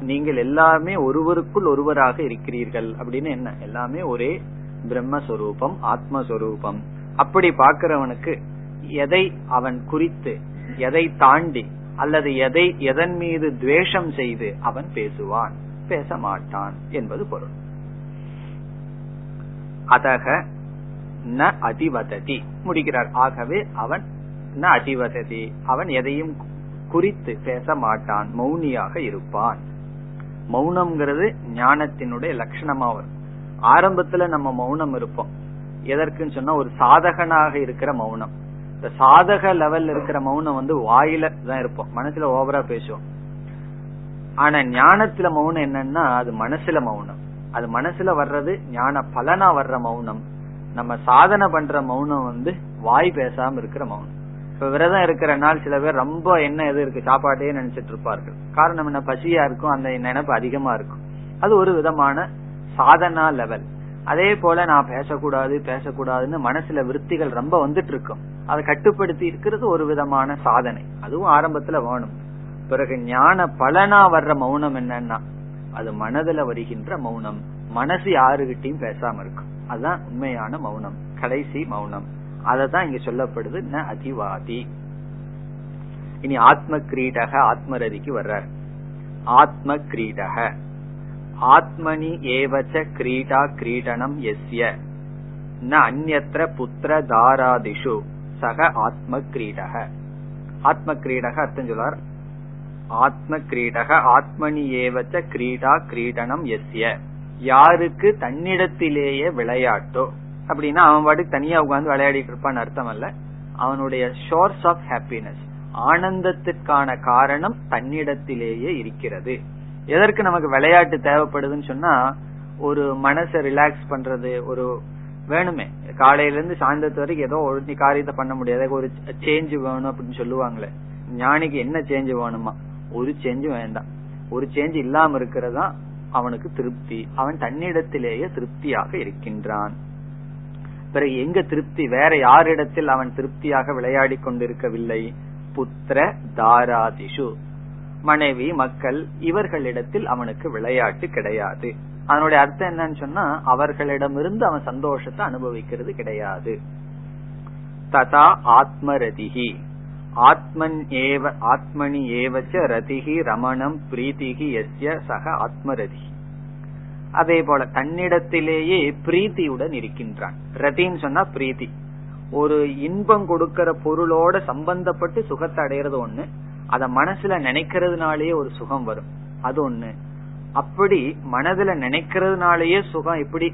நீங்கள் எல்லாமே ஒருவருக்குள் ஒருவராக இருக்கிறீர்கள் அப்படின்னு என்ன? எல்லாமே ஒரே பிரம்மஸ்வரூபம் ஆத்மஸ்வரூபம். அப்படி பார்க்கிறவனுக்கு எதை அவன் குறித்து எதை தாண்டி அல்லது எதை எதன் மீது துவேஷம் செய்து அவன் பேசுவான்? பேச மாட்டான் என்பது பொருள். அதக ந அதிவததி. முடிக்கிறார். ஆகவே அவன் ந அதிவததி. அவன் எதையும் குறித்து பேச மாட்டான் மௌனியாக இருப்பான். மௌனம்ங்கிறது ஞானத்தினுடைய லட்சணமா வரும். ஆரம்பத்துல நம்ம மௌனம் இருப்போம். எதற்குன்னு சொன்னா ஒரு சாதகனாக இருக்கிற மௌனம். இந்த சாதக லெவல்ல இருக்கிற மௌனம் வந்து வாயில தான் இருப்போம். மனசுல ஓவரா பேசுவோம். ஆனா ஞானத்துல மௌனம் என்னன்னா அது மனசுல மௌனம். அது மனசுல வர்றது ஞான பலனா வர்ற மௌனம். நம்ம சாதனை பண்ற மௌனம் வந்து வாய் பேசாம இருக்கிற மௌனம். இப்ப விரதம் இருக்கிற நாள் சில பேர் ரொம்ப என்ன எது இருக்கு சாப்பாட்டையே நினைச்சிட்டு இருப்பார்கள். காரணம் என்ன? பசியா இருக்கும் அந்த நினைப்பு அதிகமா இருக்கும். அது ஒரு விதமான சாதனா லெவல் அதே போல நான் பேசக்கூடாது பேசக்கூடாதுன்னு மனசுல விருத்திகள் ரொம்ப வந்துட்டு இருக்கும். அதை கட்டுப்படுத்தி இருக்கிறது ஒரு விதமான சாதனை. அதுவும் ஆரம்பத்துல வேணும். பிறகு ஞான பலனா வர்ற மௌனம் என்னன்னா அது மனதுல வருகின்ற மௌனம். மனசு யாருகிட்டையும் பேசாம இருக்கும். அதுதான் உண்மையான மௌனம். கடைசி மௌனம். அததான் இங்க சொல்லப்படுது ந அதிவாதி. இனி ஆத்ம கிரீடக ஆத்மரதிக்கு வர்றார். ஆத்ம கிரீடக ஆத்மனி ஏவச்ச கிரீடா கிரீடனம் எஸ்ய. ந அந்நத்திர புத்திர தாராதிஷு. சக ஆத்ம கிரீடக ஆத்ம கிரீடக அர்த்தம் சொல்லார் ஆத்ம கிரீடக ஆத்மனி ஏவச்ச கிரீடா கிரீடனம் எஸ்ய. யாருக்கு தன்னிடத்திலேயே விளையாட்டோ அப்படின்னா அவன் பாட்டுக்கு தனியா உட்கார்ந்து விளையாடிட்டு இருப்பான்னு அர்த்தம் அல்ல அவனுடைய சோர்ஸ் ஆஃப் ஹாப்பினஸ் ஆனந்தத்திற்கான காரணம் தன்னிடத்திலேயே இருக்கிறது. எதற்கு நமக்கு விளையாட்டு தேவைப்படுதுன்னு சொன்னா ஒரு மனசை ரிலாக்ஸ் பண்றது ஒரு வேணுமே. காலையில இருந்து சாயந்தரத்து வரைக்கும் ஏதோ ஒரு காரியத்தை பண்ண முடியாது. ஒரு சேஞ்ச் வேணும் அப்படின்னு சொல்லுவாங்களே. ஞானிக்கு என்ன சேஞ்ச் வேணுமா? ஒரு சேஞ்சும் வேண்டாம். ஒரு சேஞ்ச் இல்லாம இருக்கிறதா அவனுக்கு திருப்தி. அவன் தன்னிடத்திலேயே திருப்தியாக இருக்கின்றான். பிறகு எங்க திருப்தி? வேற யாரிடத்தில் அவன் திருப்தியாக விளையாடி கொண்டிருக்கவில்லை? புத்திர தாராதிஷு. மனைவி மக்கள் இவர்களிடத்தில் அவனுக்கு விளையாட்டு கிடையாது. அதனுடைய அர்த்தம் என்னன்னு சொன்னா அவர்களிடமிருந்து அவன் சந்தோஷத்தை அனுபவிக்கிறது கிடையாது. ததா ஆத்மரதிகி ஆத்மன் ஏவ ஆத்மனி ஏவச்ச ரதிகி ரமணம் பிரீத்திகி எஸ்ய சக ஆத்மரதி அதே போல தன்னிடத்திலேயே பிரீத்தியுடன் இருக்கின்றான். ரத்தின்னு சொன்னா பிரீத்தி. ஒரு இன்பம் கொடுக்கிற பொருளோட சம்பந்தப்பட்டு சுகத்தை அடையிறது ஒண்ணு அத மனசுல நினைக்கிறதுனாலயே ஒரு சுகம் வரும். அது ஒண்ணு. அப்படி மனதுல நினைக்கிறதுனாலயே சுகம் எப்படி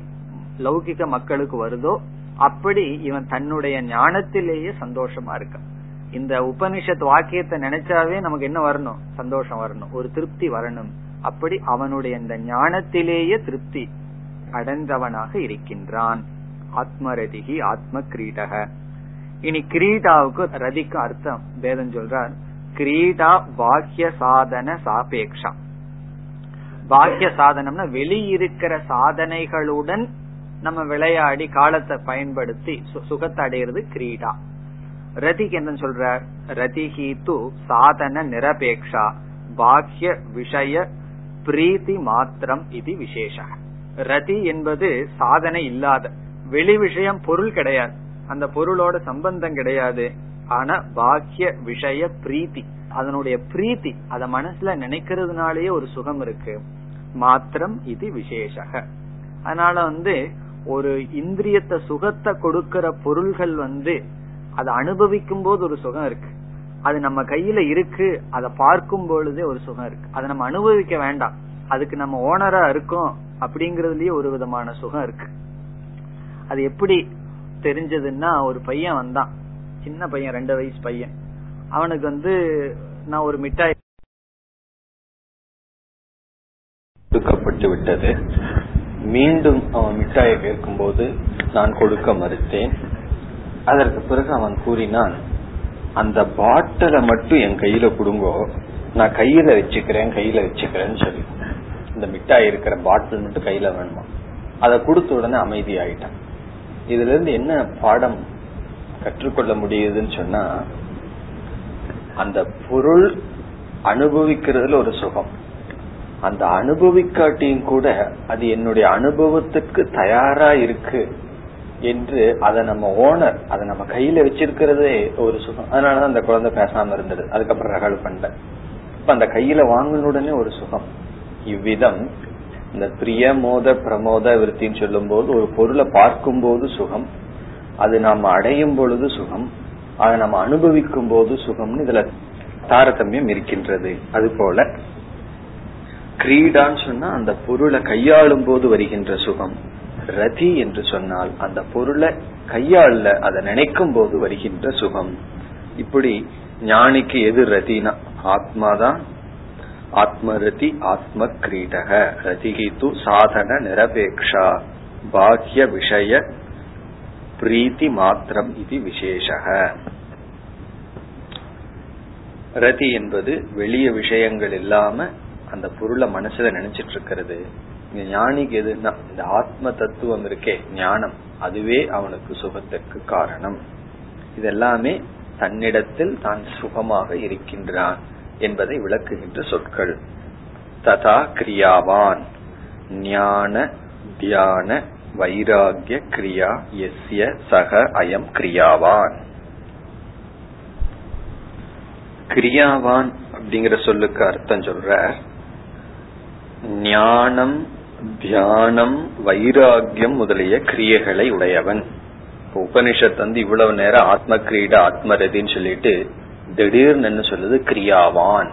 லௌகிக மக்களுக்கு வருதோ அப்படி இவன் தன்னுடைய ஞானத்திலேயே சந்தோஷமா இருக்கான். இந்த உபனிஷத் வாக்கியத்தை நினைச்சாவே நமக்கு என்ன வரணும்? சந்தோஷம் வரணும். ஒரு திருப்தி வரணும். அப்படி அவனுடைய இந்த ஞானத்திலேயே திருப்தி அடைந்தவனாக இருக்கின்றான். ஆத்மரதிகி ஆத்ம கிரீடக இனி கிரீடாவுக்கு ரதிக்கு அர்த்தம் வேதம் சொல்றார் கிரீடா பாக்கிய சாதன சாபேக்ஷா. பாக்கிய சாதனம்னா வெளியிருக்கிற சாதனைகளுடன் நம்ம விளையாடி காலத்தை பயன்படுத்தி சுகத்தை அடையிறது கிரீடா. ரதிக்கு என்ன சொல்ற ரதிகி து சாதன நிரபேக்ஷா. பாக்கிய விஷய பிரீதி மாத்திரம் இது விசேஷ ரதி என்பது சாதனை இல்லாத வெளி விஷயம் பொருள் கிடையாது. அந்த பொருளோட சம்பந்தம் கிடையாது. ஆனா பாக்கிய விஷய பிரீத்தி அதனுடைய பிரீத்தி அத மனசுல நினைக்கிறதுனாலயே ஒரு சுகம் இருக்கு. மாத்திரம் இது விசேஷக அதனால வந்து ஒரு இந்திரியத்தை சுகத்தை கொடுக்கிற பொருள்கள் வந்து அதை அனுபவிக்கும் போது ஒரு சுகம் இருக்கு. அது நம்ம கையில இருக்கு அதை பார்க்கும் பொழுதே ஒரு சுகம் இருக்கு. அதை நம்ம அனுபவிக்க வேண்டாம். அதுக்கு நம்ம ஓனரா இருக்கோம் அப்படிங்கறதுலயே ஒரு விதமான சுகம் இருக்கு. அது எப்படி தெரிஞ்சதுன்னா ஒரு பையன் வந்தான். சின்ன பையன் ரெண்டு வயசு பையன். அவனுக்கு வந்து நான் ஒரு மிட்டாய் கொடுக்கப்பட்டு விட்டது. மீண்டும் அவன் மிட்டாயை கேட்கும் போது நான் கொடுக்க மறுத்தேன். அதற்கு பிறகு அவன் கூறினான் அந்த பாட்டில மட்டும் என் கையில கொடுங்கோ. நான் கையில வச்சுக்கிறேன் கையில வச்சுக்கிறேன்னு சொல்லி. இந்த மிட்டாய் இருக்கிற பாட்டில் மட்டும் கையில வேணுமா? அதை கொடுத்த உடனே அமைதி ஆயிட்டான். இதுல இருந்து என்ன பாடம் கற்றுக்கொள்ள முடியுதுன்னு சொன்னா அந்த பொருள் அனுபவிக்கிறதுல ஒரு சுகம். அந்த அனுபவிக்காட்டியும் கூட அது என்னுடைய அனுபவத்துக்கு தயாரா இருக்கு. என்று அதை நம்ம ஓனர் அதை நம்ம கையில வச்சிருக்கிறதே ஒரு சுகம். அதனாலதான் அந்த குழந்தை பேசாம இருந்தது. அதுக்கப்புறம் ரகல் பண்ணல இப்ப அந்த கையில வாங்கின உடனே ஒரு சுகம். இவ்விதம் இந்த பிரியமோத பிரமோத விருத்தின்னு சொல்லும் போது ஒரு பொருளை பார்க்கும் போது சுகம் அது நாம் அடையும் பொழுது சுகம் அதை நம்ம அனுபவிக்கும் போது சுகம்னு இதுல தாரதமியம் இருக்கின்றது. அது போல கிரீடான்னு சொன்னா அந்த பொருளை கையாளும் போது வருகின்ற சுகம். ரதி என்று சொன்னால் அந்த பொருளை கையாள அதை நினைக்கும் போது வருகின்ற சுகம். இப்படி ஞானிக்கு எது ரதினா? ஆத்மாதான். ஆத்மரதி ஆத்ம கிரீடக ரதிகி து சாதன நிரபேக்ஷா. பாக்கிய விஷய பிரீத்தி மாத்திரம் இது விசேஷக. ரதி என்பது வெளிய விஷயங்கள் இல்லாம அந்த பொருளை மனசுல நினைச்சிட்டு இருக்கிறது. இங்க ஞானிக்கு எதுனா இந்த ஆத்ம தத்துவம் இருக்கே ஞானம். அதுவே அவனுக்கு சுகத்திற்கு காரணம். இதெல்லாமே தன்னிடத்தில் தான் சுகமாக இருக்கின்றான் என்பதை விளக்குகின்ற சொற்கள். ததா கிரியாவான். ஞான தியான வைராகிய கிரியா எஸ்ய சக அயம் கிரியாவான். கிரியாவான் அப்படிங்கிற சொல்லுக்கு அர்த்தம் சொல்ற ஞானம் தியானம் வைராகியம் முதலிய கிரியைகளை உடையவன். உபனிஷத் வந்து இவ்வளவு நேரம் ஆத்ம கிரீட ஆத்மரதின்னு சொல்லிட்டு திடீர்னு என்ன சொல்லுது? கிரியாவான்.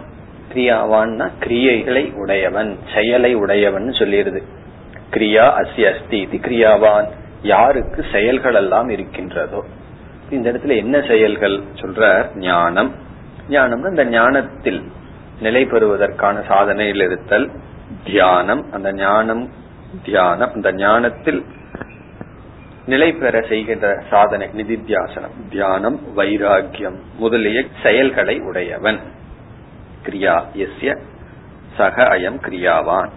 கிரியாவான்னா கிரியைகளை உடையவன் செயலை உடையவன் சொல்லிடுது. கிரியா அஸ்தி அஸ்தி இது கிரியாவான். யாருக்கு செயல்கள் எல்லாம் இருக்கின்றதோ. இந்த இடத்துல என்ன செயல்கள் சொல்ற ஞானம். ஞானம்னா இந்த ஞானத்தில் நிலை பெறுவதற்கான சாதனையில் இருத்தல் தியானம் அந்த ஞானம் தியானம் அந்த ஞானத்தில் நிலை பெற செய்கின்ற சாதனை நிதித்தியாசனம். தியானம் வைராக்கியம் முதலிய செயல்களை உடையவன். கிரியா எஸ்ய சக அயம் கிரியாவான்.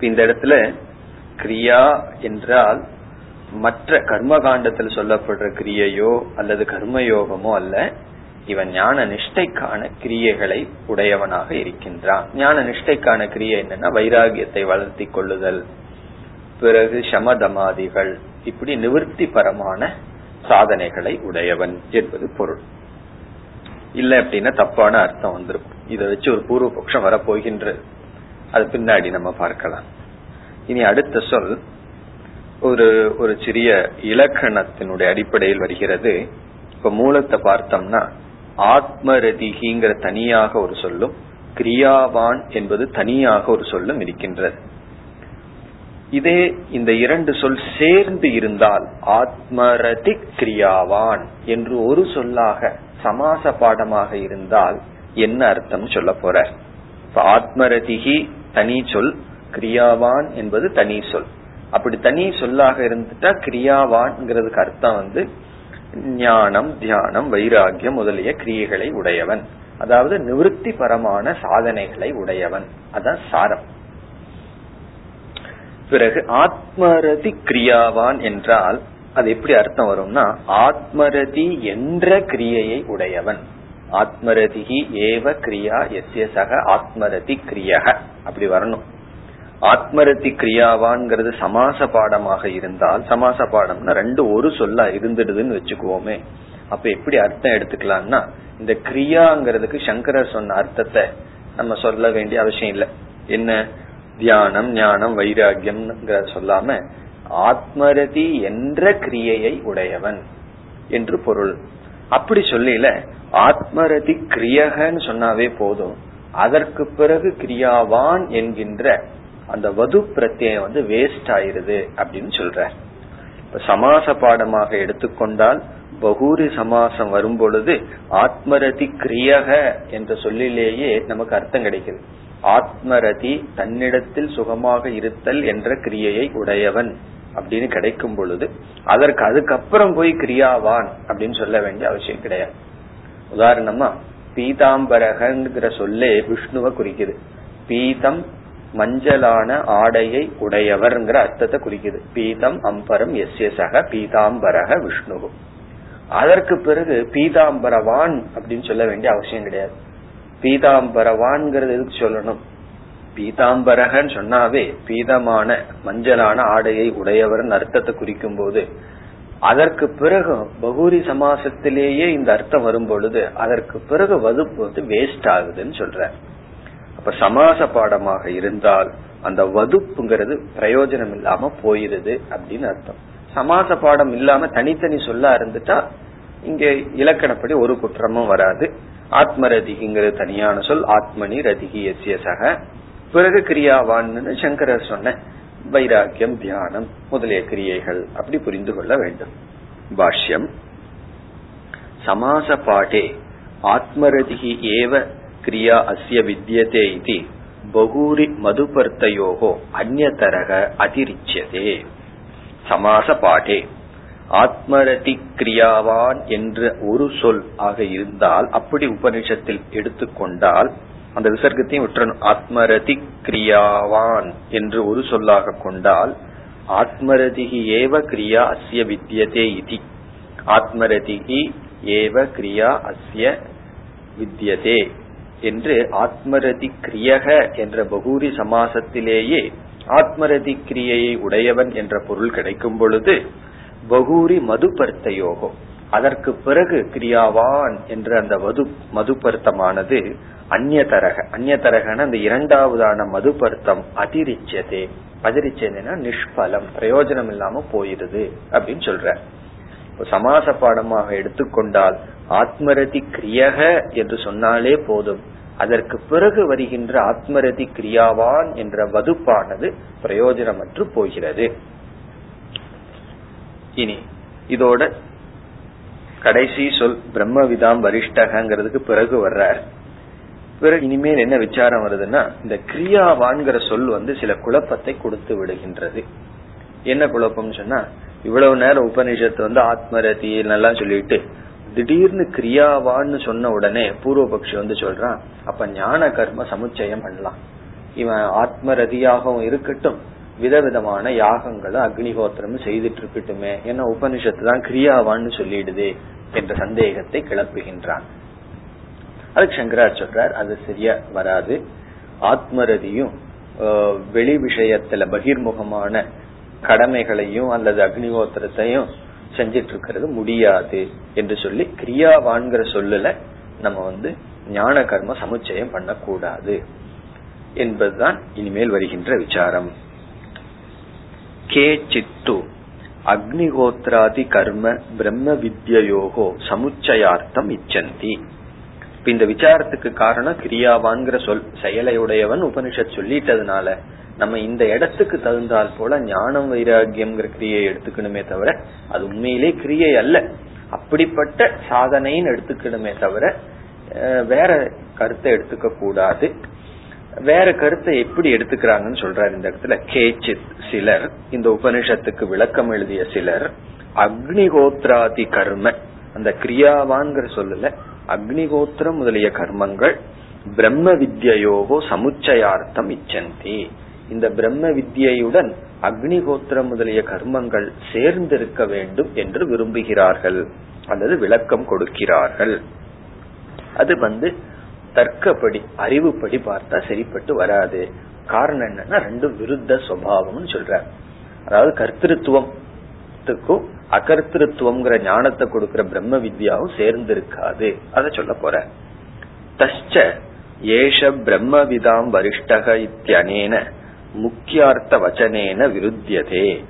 இந்த இடத்துல கிரியா என்றால் மற்ற கர்மகாண்டத்தில் சொல்லப்படுற கிரியையோ அல்லது கர்மயோகமோ அல்ல. இவன் ஞான நிஷ்டைக்கான கிரியைகளை உடையவனாக இருக்கின்றான். ஞான நிஷ்டைக்கான கிரியை என்னன்னா வைராகியத்தை வளர்த்தி கொள்ளுதல். பிறகு சமதமாதிகள். இப்படி நிவர்த்தி பரமான சாதனைகளை உடையவன் என்பது பொருள். இல்ல அப்படின்னா தப்பான அர்த்தம் வந்துடும் இதை வச்சு ஒரு பூர்வ பட்சம் வரப்போகின்றது அது பின்னாடி நம்ம பார்க்கலாம். இனி அடுத்த சொல் ஒரு ஒரு சிறிய இலக்கணத்தினுடைய அடிப்படையில் வருகிறது. இப்ப மூலத்தை பார்த்தோம்னா ஆத்மரதிகிங்கிற தனியாக ஒரு சொல்லும் கிரியாவான் என்பது தனியாக ஒரு சொல்லும் இருக்கின்றது. இதே இந்த இரண்டு சொல் சேர்ந்து இருந்தால் ஆத்மரதி கிரியாவான் என்று ஒரு சொல்லாக சமாச பாடமாக இருந்தால் என்ன அர்த்தம் சொல்ல போற? ஆத்மரதிகி தனி சொல் கிரியாவான் என்பது தனி சொல். அப்படி தனி சொல்லாக இருந்துட்டா கிரியாவான்ங்கிறதுக்கு அர்த்தம் வந்து ஞானம் தியானம் வைராகியம் முதலிய கிரியைகளை உடையவன். அதாவது நிவൃத்தி பரமான சாதனைகளை உடையவன். அதான் சாரம். பிறகு ஆத்மரதி கிரியாவான் என்றால் அது எப்படி அர்த்தம் வரும்னா ஆத்மரதி என்ற கிரியையை உடையவன். ஆத்மரதிகி ஏவ கிரியா எஸ்ய சக ஆத்மரதி கிரியக. அப்படி வரணும். ஆத்மரதி கிரியாவான்ங்கிறது சமாச பாடமாக இருந்தால் சமாச பாடம்னா ரெண்டு ஒரு சொல்லா இருந்துடுதுன்னு வச்சுக்குவோமே. அப்ப எப்படி அர்த்தம் எடுத்துக்கலாம்னா இந்த கிரியாங்கிறதுக்கு சங்கரர் சொன்ன அர்த்தத்தை நம்ம சொல்ல வேண்டிய அவசியம் இல்லை. என்ன? தியானம் ஞானம் வைராகியம் சொல்லாம ஆத்மரதி என்ற கிரியையை உடையவன் என்று பொருள். அப்படி சொல்லல ஆத்மரதி கிரியகன்னு சொன்னாவே போதும். அதற்கு பிறகு கிரியாவான் என்கின்ற அந்த வது பிரத்யம் வந்து வேஸ்ட் ஆயிருது அப்படின்னு சொல்ற இப்ப சமாச பாடமாக எடுத்துக்கொண்டால் பகூரி சமாசம் வரும் பொழுது ஆத்மரதி கிரியக என்ற சொல்லிலேயே நமக்கு அர்த்தம் கிடைக்குது. ஆத்மரதி தன்னிடத்தில் சுகமாக இருத்தல் என்ற கிரியையை உடையவன் அப்படின்னு கிடைக்கும் பொழுது அதற்கு அதுக்கப்புறம் போய் கிரியாவான் அப்படின்னு சொல்ல வேண்டிய அவசியம் கிடையாது. உதாரணமா பீதாம்பரகங்கிற சொல்லே விஷ்ணுவை குறிக்குது. பீதம் மஞ்சளான ஆடையை உடையவர்ங்கிற அர்த்தத்தை குறிக்குது. பீதம் அம்பரம் எஸ் எஸ் அக பீதாம்பரக விஷ்ணு அதற்கு பிறகு பீதாம்பரவான் அப்படின்னு சொல்ல வேண்டிய அவசியம் கிடையாது. பீதாம்பரவான்ங்கிறது எதுக்கு சொல்லணும்? பீதாம்பரகன்னு சொன்னாவே பீதமான மஞ்சளான ஆடையை உடையவர்னு அர்த்தத்தை குறிக்கும் போது அதற்கு பிறகு பகூரி சமாசத்திலேயே இந்த அர்த்தம் வரும் பொழுது அதற்கு பிறகு வதுப்பது வந்து வேஸ்ட் ஆகுதுன்னு சொல்ற அப்ப சமாச பாடமாக இருந்தால் அந்த வகுப்புங்கிறது பிரயோஜனம் இல்லாம போயிருது அப்படின்னு அர்த்தம். சமாச பாடம் இல்லாம தனித்தனி சொல்ல இருந்துட்டா இங்க இலக்கணப்படி ஒரு குற்றமும் வராது. ஆத்மரதிகிங்கிறது தனியான சொல் ஆத்மனி ரதிகி எஸ்ய சக. பிறகு கிரியாவான்னு சங்கரர் சொன்ன வைராக்கியம் தியானம் முதலிய கிரியைகள் அப்படி புரிந்து கொள்ள வேண்டும். பாஷ்யம். சமாச பாடே ஆத்மரதிகி ஏவ கிரியா அஸ்ய வித்தியதே இது பகூரி மதுபர்த்தையோகோ அந்நதரக அதிரிச்சதே சமாச பாடே ஆத்மரதி கிரியாவான் என்ற ஒரு சொல் ஆக இருந்தால் அப்படி உபனிஷத்தில் எடுத்துக்கொண்டால் அந்த விசர்க்கத்தையும் விட்டுறணும். ஆத்மரதி கிரியாவான் என்று ஒரு சொல்லாக கொண்டால் ஆத்மரதிகி ஏவ கிரியா அஸ்ய வித்தியதே இதி. ஆத்மரதிகி ஏவ கிரியா அஸ்ய வித்தியதே என்று ஆத்மரதி கிரியக என்ற பகூரி சமாசத்திலேயே ஆத்மரதி கிரியையை உடையவன் என்ற பொருள் கிடைக்கும் பொழுது பகூரி மதுபர்த்தயோகம் அதற்கு பிறகு கிரியாவான் என்ற அந்த மது மதுபர்த்தமானது அந்நியதரக அந்நியதரகன அந்த இரண்டாவதான மதுபர்த்தம் அதிரிச்சதே. அதிரிச்சதுன்னா நிஷ்பலம் பிரயோஜனம் இல்லாம போயிருது அப்படின்னு சொல்ற சமாச பாடமாக எடுத்துக்கொண்டால் ஆத்மரதி கிரியக என்று சொன்னாலே போதும். அதற்கு பிறகு வருகின்ற ஆத்மரதி கிரியாவான் என்ற வதுப்பானது பிரயோஜனமற்று போகிறது. இனி இதோட கடைசி சொல் பிரம்மவிதாம் வரிஷ்டகங்கிறதுக்கு பிறகு வர்றார். பிறகு இனிமேல் என்ன விசாரம் வருதுன்னா இந்த கிரியாவான்கிற சொல் வந்து சில குழப்பத்தை கொடுத்து விடுகின்றது. என்ன குழப்பம் சொன்னா இவ்வளவு நேரம் உபனிஷத்து வந்து ஆத்மரதி எல்லாம் சொல்லிட்டு திடீர்னு கிரியாவான்னு சொன்ன உடனே பூர்வபக்ஷி வந்து சொல்றான் அப்ப ஞான கர்ம சமுச்சயம் பண்ணலாம். இவன் ஆத்மரதியாகவும் இருக்கட்டும் விதவிதமான யாகங்களும் அக்னிஹோத்திரமும் செய்துட்டு இருக்கட்டுமே ஏன்னா உபனிஷத்து தான் கிரியாவான்னு சொல்லிடுது என்ற சந்தேகத்தை கிளப்புகின்றான். அதுக்கு சங்கரார் சொல்றார் அது சரியா வராது. ஆத்மரதியும் வெளி விஷயத்துல பகிர்முகமான கடமைகளையும் அல்லது அக்னிகோத்திரத்தையும் செஞ்சிட்டு இருக்கிறது முடியாது என்று சொல்லி கிரியாவான்கிற சொல்லுல நம்ம வந்து ஞான கர்ம சமுச்சயம் பண்ணக்கூடாது என்பதுதான் இனிமேல் வருகின்ற விசாரம். கே சித்து அக்னிகோத்ராதி கர்ம பிரம்ம வித்யோகோ சமுச்சயார்த்தம் இச்சந்தி. இந்த விசாரத்துக்கு காரணம் கிரியாவான்கிற சொல் செயலையுடையவன் உபனிஷத் சொல்லிட்டதுனால நம்ம இந்த இடத்துக்கு தகுந்தால் போல ஞானம் வைராகியம்ங்கிற கிரியை எடுத்துக்கணுமே தவிர அது உண்மையிலே கிரியை அல்ல. அப்படிப்பட்ட சாதனைன்னு எடுத்துக்கணுமே தவிர வேற கருத்தை எடுத்துக்க கூடாது. வேற கருத்தை எப்படி எடுத்துக்கிறாங்கன்னு சொல்றாரு இந்த இடத்துல. கேச்சித் சிலர் இந்த உபனிஷத்துக்கு விளக்கம் எழுதிய சிலர் அக்னிகோத்ராதி கர்ம அந்த கிரியாவான்கிற சொல்லல அக்னிகோத்திரம் முதலிய கர்மங்கள் பிரம்ம வித்யோகோ சமுச்சயார்த்தம் இச்சந்தி. இந்த பிரம்ம வித்யுடன் அக்னிகோத்திரம் முதலிய கர்மங்கள் சேர்ந்திருக்க வேண்டும் என்று விரும்புகிறார்கள் அல்லது விளக்கம் கொடுக்கிறார்கள். அது வந்து தர்க்கப்படி அறிவுப்படி பார்த்தா சரிப்பட்டு வராது. காரணம் என்னன்னா ரெண்டும் விருத்த சுவாவம்னு சொல்ற அதாவது கர்த்திருவத்துக்கும் அகர்த்திருவம்ங்கிற ஞானத்தை கொடுக்கிற பிரம்ம வித்யாவும் சேர்ந்து இருக்காது அத சொல்ல போற. தச்ச ஏஷ பிரம்மவிதாம் வரிஷ்டக இத்தியனேன முக்கியார்த்த வச்சனேன விருத்தியதே.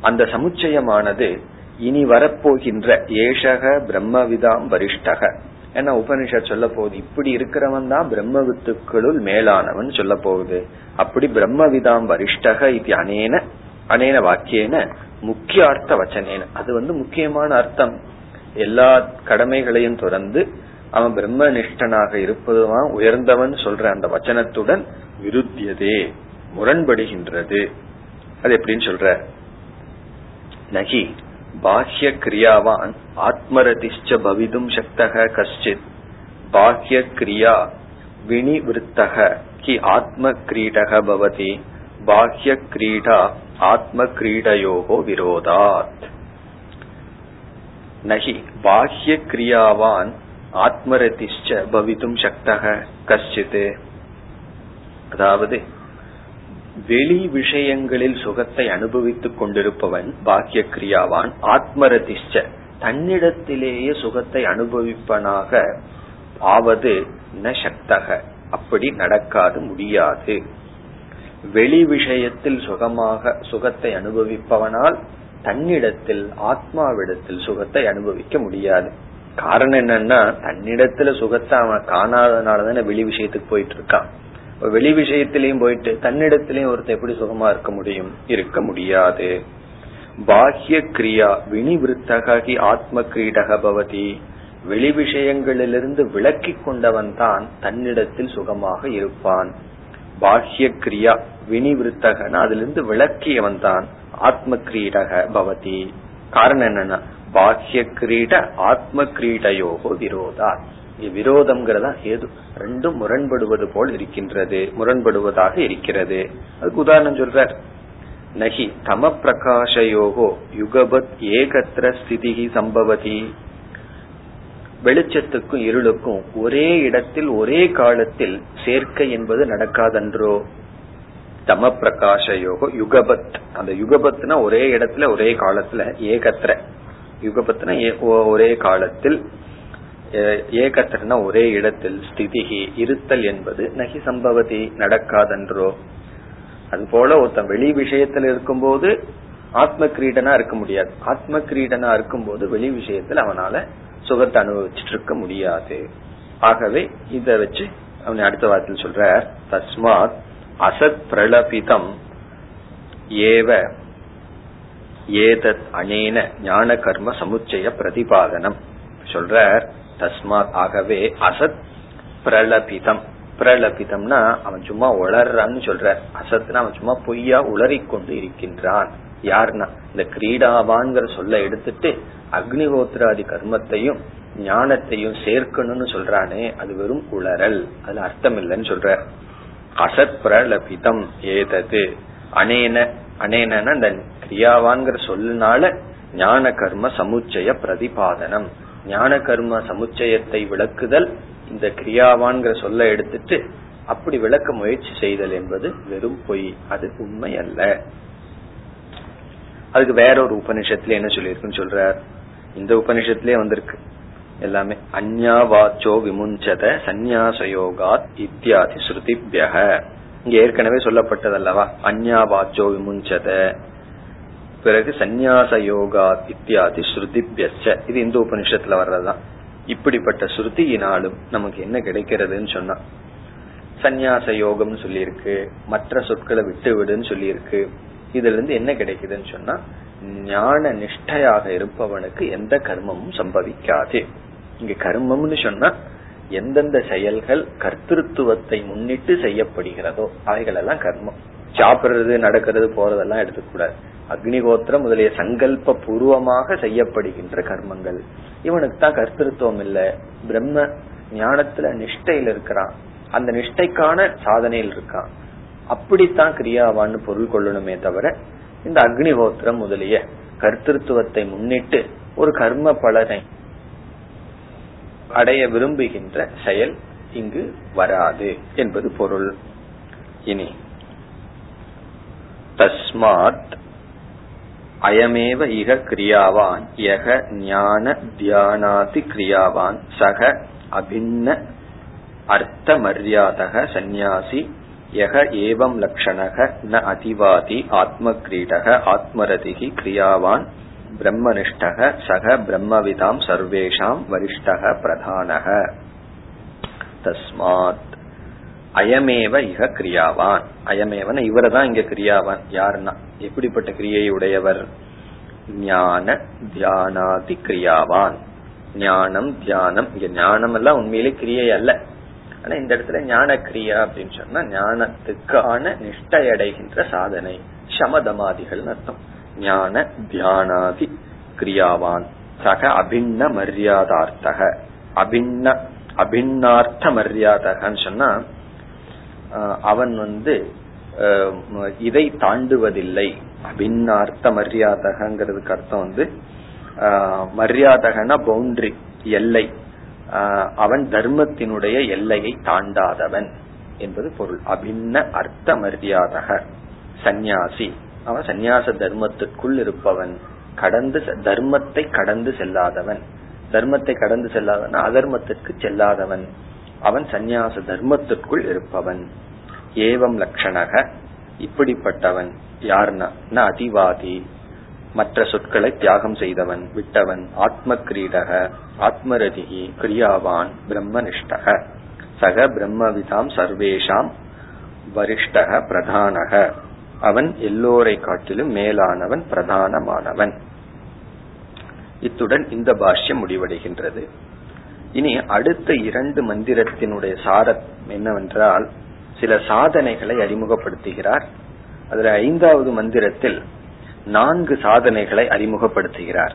அந்த சமுச்சயமானது இனி வரப்போகின்ற ஏஷக பிரம்மவிதாம் வரிஷ்டக. ஏன்னா உபனிஷத் சொல்ல போகுது இப்படி இருக்கிறவன் தான் பிரம்ம வித்துக்களுள் மேலானவன் சொல்ல போகுது. அப்படி பிரம்மவிதாம் வரிஷ்டக இது அனேன அனேன வாக்கியேன முக்கிய அர்த்த வச்சனேன அது வந்து முக்கியமான அர்த்தம். எல்லா கடமைகளையும் துறந்து அவன் பிரம்ம நிஷ்டனாக இருப்பதுதான் உயர்ந்தவன் சொல்ற அந்த வச்சனத்துடன் விருத்தியதே. முரண்படுகின்றது. அது எப்படின்னு சொல்ற? நகி பாஹ்ய கிரியாவான் ஆத்மரதிஷ்ட பவிதும் சக்தக கஷ்டித். பாஹ்ய கிரியா வினிவிருத்தக கி ஆத்ம கிரீடக பவதி. பாஹ்ய கிரீடா ஆத்ம கிரீடயோகோ விரோதாத். நகி பாஹ்ய கிரியாவான் ஆத்மரதிஷ்ட பவிதும் சக்தக கஷ்டித். அதாவது வெளி விஷயங்களில் சுகத்தை அனுபவித்துக் கொண்டிருப்பவன் பாக்கிய கிரியாவான் ஆத்மரதிஷ்ட. தன்னிடத்திலேயே சுகத்தை அனுபவிப்பனாக ஆவது ந சக்தக. அப்படி நடக்காது முடியாது. வெளி விஷயத்தில் சுகமாக சுகத்தை அனுபவிப்பவனால் தன்னிடத்தில் ஆத்மாவிடத்தில் சுகத்தை அனுபவிக்க முடியாது. காரணம் என்னன்னா தன்னிடத்துல சுகத்தை அவன் காணாதனாலதானே வெளி விஷயத்துக்கு போயிட்டு இருக்கான். வெளி விஷயத்திலையும் போயிட்டு தன்னிடத்திலையும் ஒருத்தர் எப்படி சுகமா இருக்க முடியும்? இருக்க முடியாது. பாஹ்ய கிரியா வினிவிருத்தகி ஆத்ம கிரீடக பவதி. வெளி விஷயங்களிலிருந்து விளக்கி கொண்டவன் தான் தன்னிடத்தில் சுகமாக இருப்பான். பாஹ்ய கிரியா வினிவிருத்தகன் அதிலிருந்து விளக்கியவன் தான் ஆத்ம கிரீடக பவதி. காரணம் என்னன்னா பாஹ்ய கிரீட ஆத்ம கிரீடையோகோ விரோதா விரோதம்ங்கிறதா ஏது ரெண்டும் முரண்படுவது போல் இருக்கின்றது. முரண்படுவதாக இருக்கிறது. அதுக்கு உதாரணம் சொல்றார். நகி தம பிரகாஷயோகோ யுகபத் ஏகத்திர ஸ்திதிகி சம்பவதி. வெளிச்சத்துக்கும் இருளுக்கும் ஒரே இடத்தில் ஒரே காலத்தில் சேர்க்கை என்பது நடக்காதன்றோ? தம பிரகாஷயோகோ யுகபத். அந்த யுகபத்னா ஒரே இடத்துல ஒரே காலத்துல ஏகத்திர. யுகபத்னா ஒரே காலத்தில் ஏகத்திரனா ஒரே இடத்தில் ஸ்திதிகி இருத்தல் என்பது நகி சம்பவதி நடக்காதன்றோ. அது போல ஒருத்தன் வெளி விஷயத்துல இருக்கும்போது ஆத்ம கிரீடனா இருக்க முடியாது. ஆத்ம கிரீடனா இருக்கும்போது வெளி விஷயத்தில் அவனால சுகத்தை அனுபவிச்சுட்டு இருக்க முடியாது. ஆகவே இத வச்சு அவன் அடுத்த வாரத்தில் சொல்ற தஸ்மாத் அசத் பிரலபிதம் ஏவ ஏதத் அனேன ஞான கர்ம சமுச்சய பிரதிபாதனம். சொல்ற தஸ்மாத் ஆகவே அசத் பிரலபிதம். பிரலபிதம்னா அவன் சும்மா உளர்றான்னு சொல்ற. அசத்னா அவன் சும்மா பொய்யா உளறிக்கொண்டு இருக்கின்றான். யாருன்னா இந்த கிரீடாவான்கிற சொல்ல எடுத்துட்டு அக்னிஹோத்ராதி கர்மத்தையும் ஞானத்தையும் சேர்க்கணும்னு சொல்றானே அது வெறும் உளறல். அதுல அர்த்தம் இல்லைன்னு சொல்ற. அசத் பிரலபிதம் ஏதது. அனேன அனேனன்னா அந்த கிரியாவான்கிற சொல்லுனால ஞான கர்ம சமுச்சய பிரதிபாதனம். ஞான கர்ம சமுச்சயத்தை விளக்குதல் இந்த கிரியாவான்கிற சொல்ல எடுத்துட்டு அப்படி விளக்க முயற்சி செய்தல் என்பது வெறும் பொய் அது உண்மை அல்ல அதுக்கு வேற ஒரு உபனிஷத்துல என்ன சொல்லியிருக்குன்னு சொல்றார்? இந்த உபனிஷத்திலே வந்திருக்கு. எல்லாமே அந்யா வாச்சோ விமுஞ்சத சந்நியாசயோகாத் இத்தியாதி ஸ்ருதிபியக. இங்க ஏற்கனவே சொல்லப்பட்டதல்லவா? அந்யா வாச்சோ விமுஞ்சத. பிறகு சந்நியாச யோகா இத்தியாதி ஸ்ருதிபியச்ச. இது இந்து உபனிஷத்துல வர்றதுதான். இப்படிப்பட்ட ஸ்ருதியினாலும் நமக்கு என்ன கிடைக்கிறதுன்னு சொன்னா சந்நியாச யோகம் சொல்லியிருக்கு மற்ற சொற்களை விட்டு விடுன்னு சொல்லியிருக்கு. இதுல இருந்து என்ன கிடைக்குதுன்னு சொன்னா ஞான நிஷ்டையாக இருப்பவனுக்கு எந்த கர்மமும் சம்பவிக்காது. இங்க கர்மம்னு சொன்னா எந்தெந்த செயல்கள் கர்த்திருவத்தை முன்னிட்டு செய்யப்படுகிறதோ அவைகளெல்லாம் கர்மம். சாப்பிடுறது நடக்கிறது போறதெல்லாம் எடுத்துக்கூடாது அக்னிகோத்திரம் முதலிய சங்கல்ப பூர்வமாக செய்யப்படுகின்ற கர்மங்கள். இவனுக்கு தான் கர்த்திருவம் இல்ல. பிரம்ம ஞானத்துல நிஷ்டையில் இருக்கிறான். அந்த நிஷ்டைக்கான சாதனையில் இருக்கான். அப்படித்தான் கிரியாவான்னு பொருள் கொள்ளணுமே தவிர இந்த அக்னிகோத்திரம் முதலிய கர்த்திருத்துவத்தை முன்னிட்டு ஒரு கர்ம பலனை அடைய விரும்புகின்ற செயல் இங்கு வராது என்பது பொருள். இனி தஸ்மாத் அயமேவ இக கிரியாவான் யக ஞான தியானாதி கிரியாவான் சக அபின்ன அர்த்த மரியாதக சந்நியாசி யக ஏவம் லக்ஷணக ந அதிவாதி ஆத்ம கிரீடக ஆத்மரதிகி கிரியாவான் பிரம்மனிஷ்டக சக பிரம்மவிதாம் சர்வேஷாம் வரிஷ்டக பிரதானக தஸ்மாத் அயமேவ இக கிரியாவான். அயமேவன் இவரதான் இங்க கிரியாவான். யாருன்னா? எப்படிப்பட்ட கிரியை உடையவர்? ஞான தியானாதி கிரியாவான். ஞானம் தியானம். இங்க ஞானம் எல்லாம் உண்மையிலே கிரியை அல்ல. ஆனா இந்த இடத்துல ஞான கிரியா அப்படின்னு சொன்னா ஞானத்துக்கான நிஷ்டையடைகின்ற சாதனை. சமதமாதிகள் அர்த்தம். ஞான தியானாதி கிரியாவான். சக அபின்ன மரியாதார்த்தக. அபின்ன அபின்னார்த்த மரியாதகன்னு சொன்னா அவன் வந்து இதை தாண்டுவதில்லை. அபின்னார்த்த மரியாதகங்கிறதுக்கு அர்த்தம் வந்து மரியாதகனா பவுண்டரி எல்லை. அவன் தர்மத்தினுடைய எல்லையை தாண்டாதவன் என்பது பொருள். அபின்ன அர்த்த மரியாதக சந்நியாசி. அவன் சந்நியாச தர்மத்திற்குள் இருப்பவன். கடந்து தர்மத்தை கடந்து செல்லாதவன். தர்மத்தை கடந்து செல்லாதவன் அதர்மத்திற்கு செல்லாதவன். அவன் சந்நியாச தர்மத்திற்குள் இருப்பவன். ஏவம் லட்சணக இப்படிப்பட்டவன். யார்னா அதிவாதி. மற்ற சொற்களை தியாகம் செய்தவன் விட்டவன். ஆத்ம கிரீடக ஆத்மரதிகி கிரியாவான் பிரம்மனிஷ்டக. சக பிரம்மவிதாம் சர்வேஷாம் வரிஷ்டக பிரதானக. அவன் எல்லோரை காட்டிலும் மேலானவன் பிரதானமானவன். இத்துடன் இந்த பாஷ்யம் முடிவடைகின்றது. இனி அடுத்த இரண்டு மந்திரத்தினுடைய சாரம் என்னவென்றால் சில சாதனைகளை அறிமுகப்படுத்துகிறார். அதுல ஐந்தாவது மந்திரத்தில் நான்கு சாதனைகளை அறிமுகப்படுத்துகிறார்.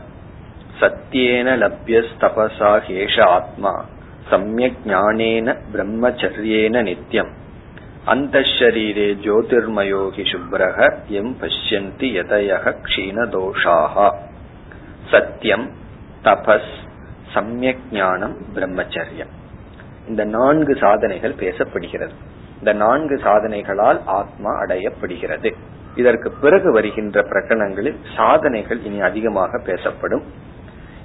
சத்தியேன லப்யஸ் தபசா ஹேஷ ஆத்மா சமயக் ஞானேன பிரம்மச்சரியேன நித்தியம் அந்த ஷரீரே ஜோதிர்மயோகி சுப்ரக எம் பஷ்யந்தி யதயக க்ஷீணதோஷாக சத்தியம் தபஸ் சமயக் ஞானம் பிரம்மச்சரியம். இந்த நான்கு சாதனைகள் பேசப்படுகிறது. இந்த நான்கு சாதனைகளால் ஆத்மா அடையப்படுகிறது. இதற்கு பிறகு வருகின்ற பிரகடனங்களில் சாதனைகள் இனி அதிகமாக பேசப்படும்.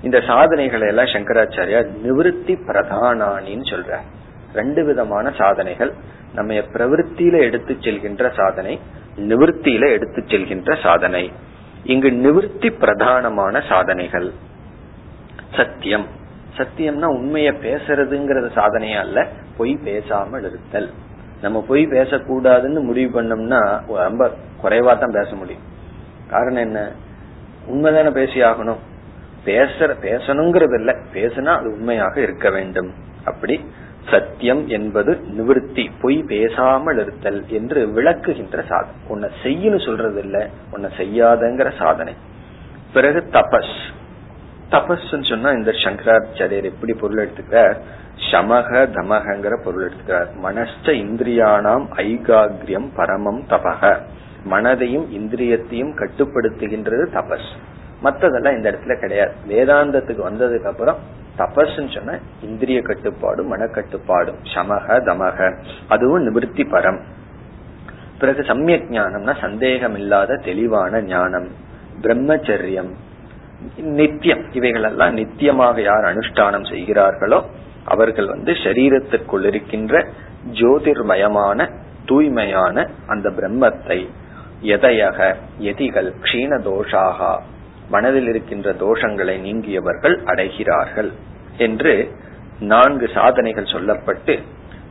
இந்த சாதனைகளை எல்லாம் சங்கராச்சாரியா நிவிருத்தி பிரதானானின்னு சொல்ற ரெண்டு விதமான சாதனைகள். நம்ம பிரவருத்தியில எடுத்து செல்கின்ற சாதனை நிவிருத்தியில எடுத்து செல்கின்ற சாதனை. இங்கு நிவிருத்தி பிரதானமான சாதனைகள். சத்தியம். சத்தியம்னா உண்மைய பேசுறதுங்கிறது சாதனையா அல்ல பொய் பேசாமல் இருத்தல். நம்ம பொய் பேசக்கூடாதுன்னு முடிவு பண்ணோம்னா ரொம்ப குறைவா தான் பேச முடியும். காரணம் என்ன? உண்மைதானே பேசி ஆகணும் பேசுற பேசணுங்கிறது இல்ல. பேசுனா அது உண்மையாக இருக்க வேண்டும். அப்படி சத்தியம் என்பது நிவிருத்தி பொய் பேசாமல் இருத்தல் என்று விளக்குகின்ற சாதனை. உன்னை செய்யணும் சொல்றது இல்ல உன்னை செய்யாதங்கிற சாதனை. பிறகு தபஸ். தபஸ்ன்னு சொன்னா இந்த சங்கராச்சாரியர் எப்படி பொருள் எடுத்துக்கிறார்? சமக தமகங்கிற பொருள் எடுத்துக்கிறார். மனஷ்ட இந்திரியானாம் ஐகாகிரியம் பரமம் தபக. மனதையும் இந்திரியத்தையும் கட்டுப்படுத்துகின்றது தபஸ். மத்ததெல்லாம் இந்த இடத்துல கிடையாது. வேதாந்தத்துக்கு வந்ததுக்கு அப்புறம் தபஸ்ன்னு சொன்ன இந்திரிய கட்டுப்பாடும் மனக்கட்டுப்பாடும். சமக தமக. அதுவும் நிவர்த்தி பரம். பிறகு சமயக் ஞானம்னா சந்தேகம் இல்லாத தெளிவான ஞானம். பிரம்மச்சரியம். நித்தியம் இவைகளெல்லாம் நித்தியமாக யார் அனுஷ்டானம் செய்கிறார்களோ அவர்கள் வந்து சரீரத்திற்குள் இருக்கின்ற ஜோதிர்மயமான தூய்மையான அந்த பிரம்மத்தை எதையக எதிகள் க்ஷீண தோஷாக மனதில் இருக்கின்ற தோஷங்களை நீங்கியவர்கள் அடைகிறார்கள் என்று நான்கு சாதனைகள் சொல்லப்பட்டு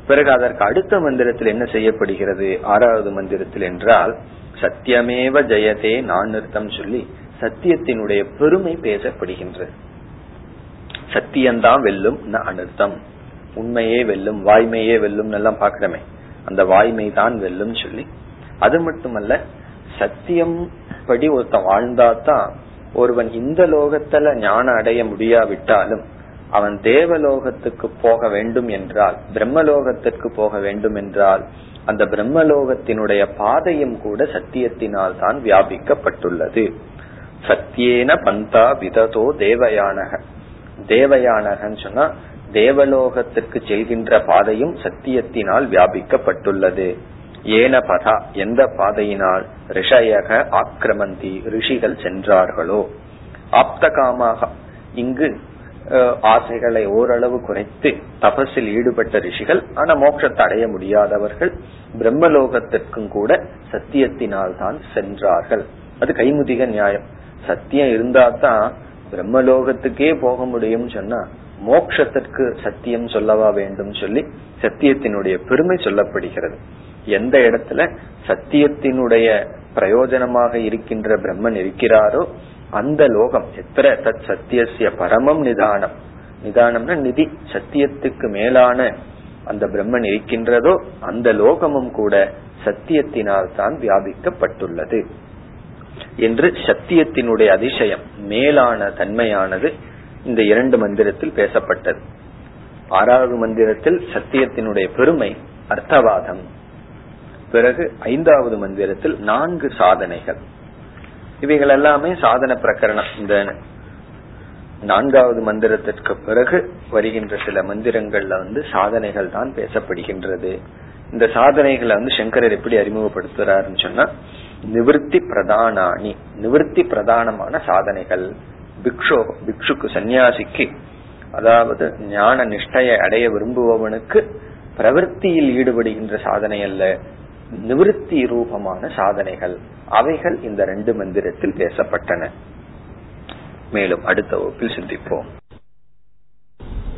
பிறகு அதற்கு அடுத்த மந்திரத்தில் என்ன செய்யப்படுகிறது? ஆறாவது மந்திரத்தில் என்றால் சத்தியமேவ ஜெயதே நான் நிறுத்தம் சொல்லி சத்தியத்தினுடைய பெருமை பேசப்படுகின்றது. சத்தியம்தான் வெல்லும் அனர்த்தம். உண்மையே வெல்லும் வாய்மையே வெல்லும் எல்லாம் பாக்கிறமே அந்த வாய்மை தான் வெல்லும் சொல்லி. அது மட்டுமல்ல சத்தியம் படி ஒருத்தன் வாழ்ந்தாதான் ஒருவன் இந்த லோகத்துல ஞானம் அடைய முடியாவிட்டாலும் அவன் தேவலோகத்துக்கு போக வேண்டும் என்றால் பிரம்மலோகத்திற்கு போக வேண்டும் என்றால் அந்த பிரம்மலோகத்தினுடைய பாதையும் கூட சத்தியத்தினால் தான் வியாபிக்கப்பட்டுள்ளது. சத்தியேன பந்தா விததோ தேவயானக. தேவயானகன்னு சொன்னா தேவலோகத்திற்கு செல்கின்ற பாதையும் சத்தியத்தினால் வியாபிக்கப்பட்டுள்ளது. ஏன பதா எந்த பாதையினால் ரிஷயக ஆக்கிரமந்தி ரிஷிகள் சென்றார்களோ. ஆப்தகாமாக இங்கு ஆசைகளை ஓரளவு குறைத்து தபஸில் ஈடுபட்ட ரிஷிகள் ஆனா மோட்சத்தை அடைய முடியாதவர்கள் பிரம்மலோகத்திற்கும் கூட சத்தியத்தினால் தான் சென்றார்கள். அது கைமுதிக நியாயம். சத்தியம் இருந்தா தான் பிரம்மலோகத்துக்கே போக முடியும் சொன்னா மோக்ஷத்திற்கு சத்தியம் சொல்லவா வேண்டும் சொல்லி சத்தியத்தினுடைய பெருமை சொல்லப்படுகிறது. எந்த இடத்துல சத்தியத்தினுடைய பிரயோஜனமாக இருக்கின்ற பிரம்மன் இருக்கிறாரோ அந்த லோகம் எத்திர தத் சத்தியசிய பரமம் நிதானம். நிதானம்னா நிதி சத்தியத்துக்கு மேலான அந்த பிரம்மன் இருக்கின்றதோ அந்த லோகமும் கூட சத்தியத்தினால் தான் வியாபிக்கப்பட்டுள்ளது. என்று சத்தியத்தினுடைய அதிசயம் மேலான தன்மையானது இந்த இரண்டு மந்திரத்தில் பேசப்பட்டது. ஆறாவது மந்திரத்தில் சத்தியத்தினுடைய பெருமை அர்த்தவாதம். பிறகு ஐந்தாவது மந்திரத்தில் நான்கு சாதனைகள். இவைகள் எல்லாமே சாதன பிரகரணம். இந்த நான்காவது மந்திரத்திற்கு பிறகு வருகின்ற சில மந்திரங்கள்ல வந்து சாதனைகள் தான் பேசப்படுகின்றது. இந்த சாதனைகளை வந்து சங்கரர் எப்படி அறிமுகப்படுத்துறாருன்னு சொன்னா நிவர்த்தி பிரதானானி நிவர்த்தி பிரதானமான சாதனைகள். பிக்ஷோ பிக்ஷுக்கு சன்னியாசிக்கு அதாவது ஞான நிஷ்டையை அடைய விரும்புபவனுக்கு பிரவருத்தியில் ஈடுபடுகின்ற சாதனை அல்ல. நிவர்த்தி ரூபமான சாதனைகள். அவைகள் இந்த ரெண்டு மந்திரத்தில் பேசப்பட்டன. மேலும் அடுத்த வகுப்பில் சிந்திப்போம்.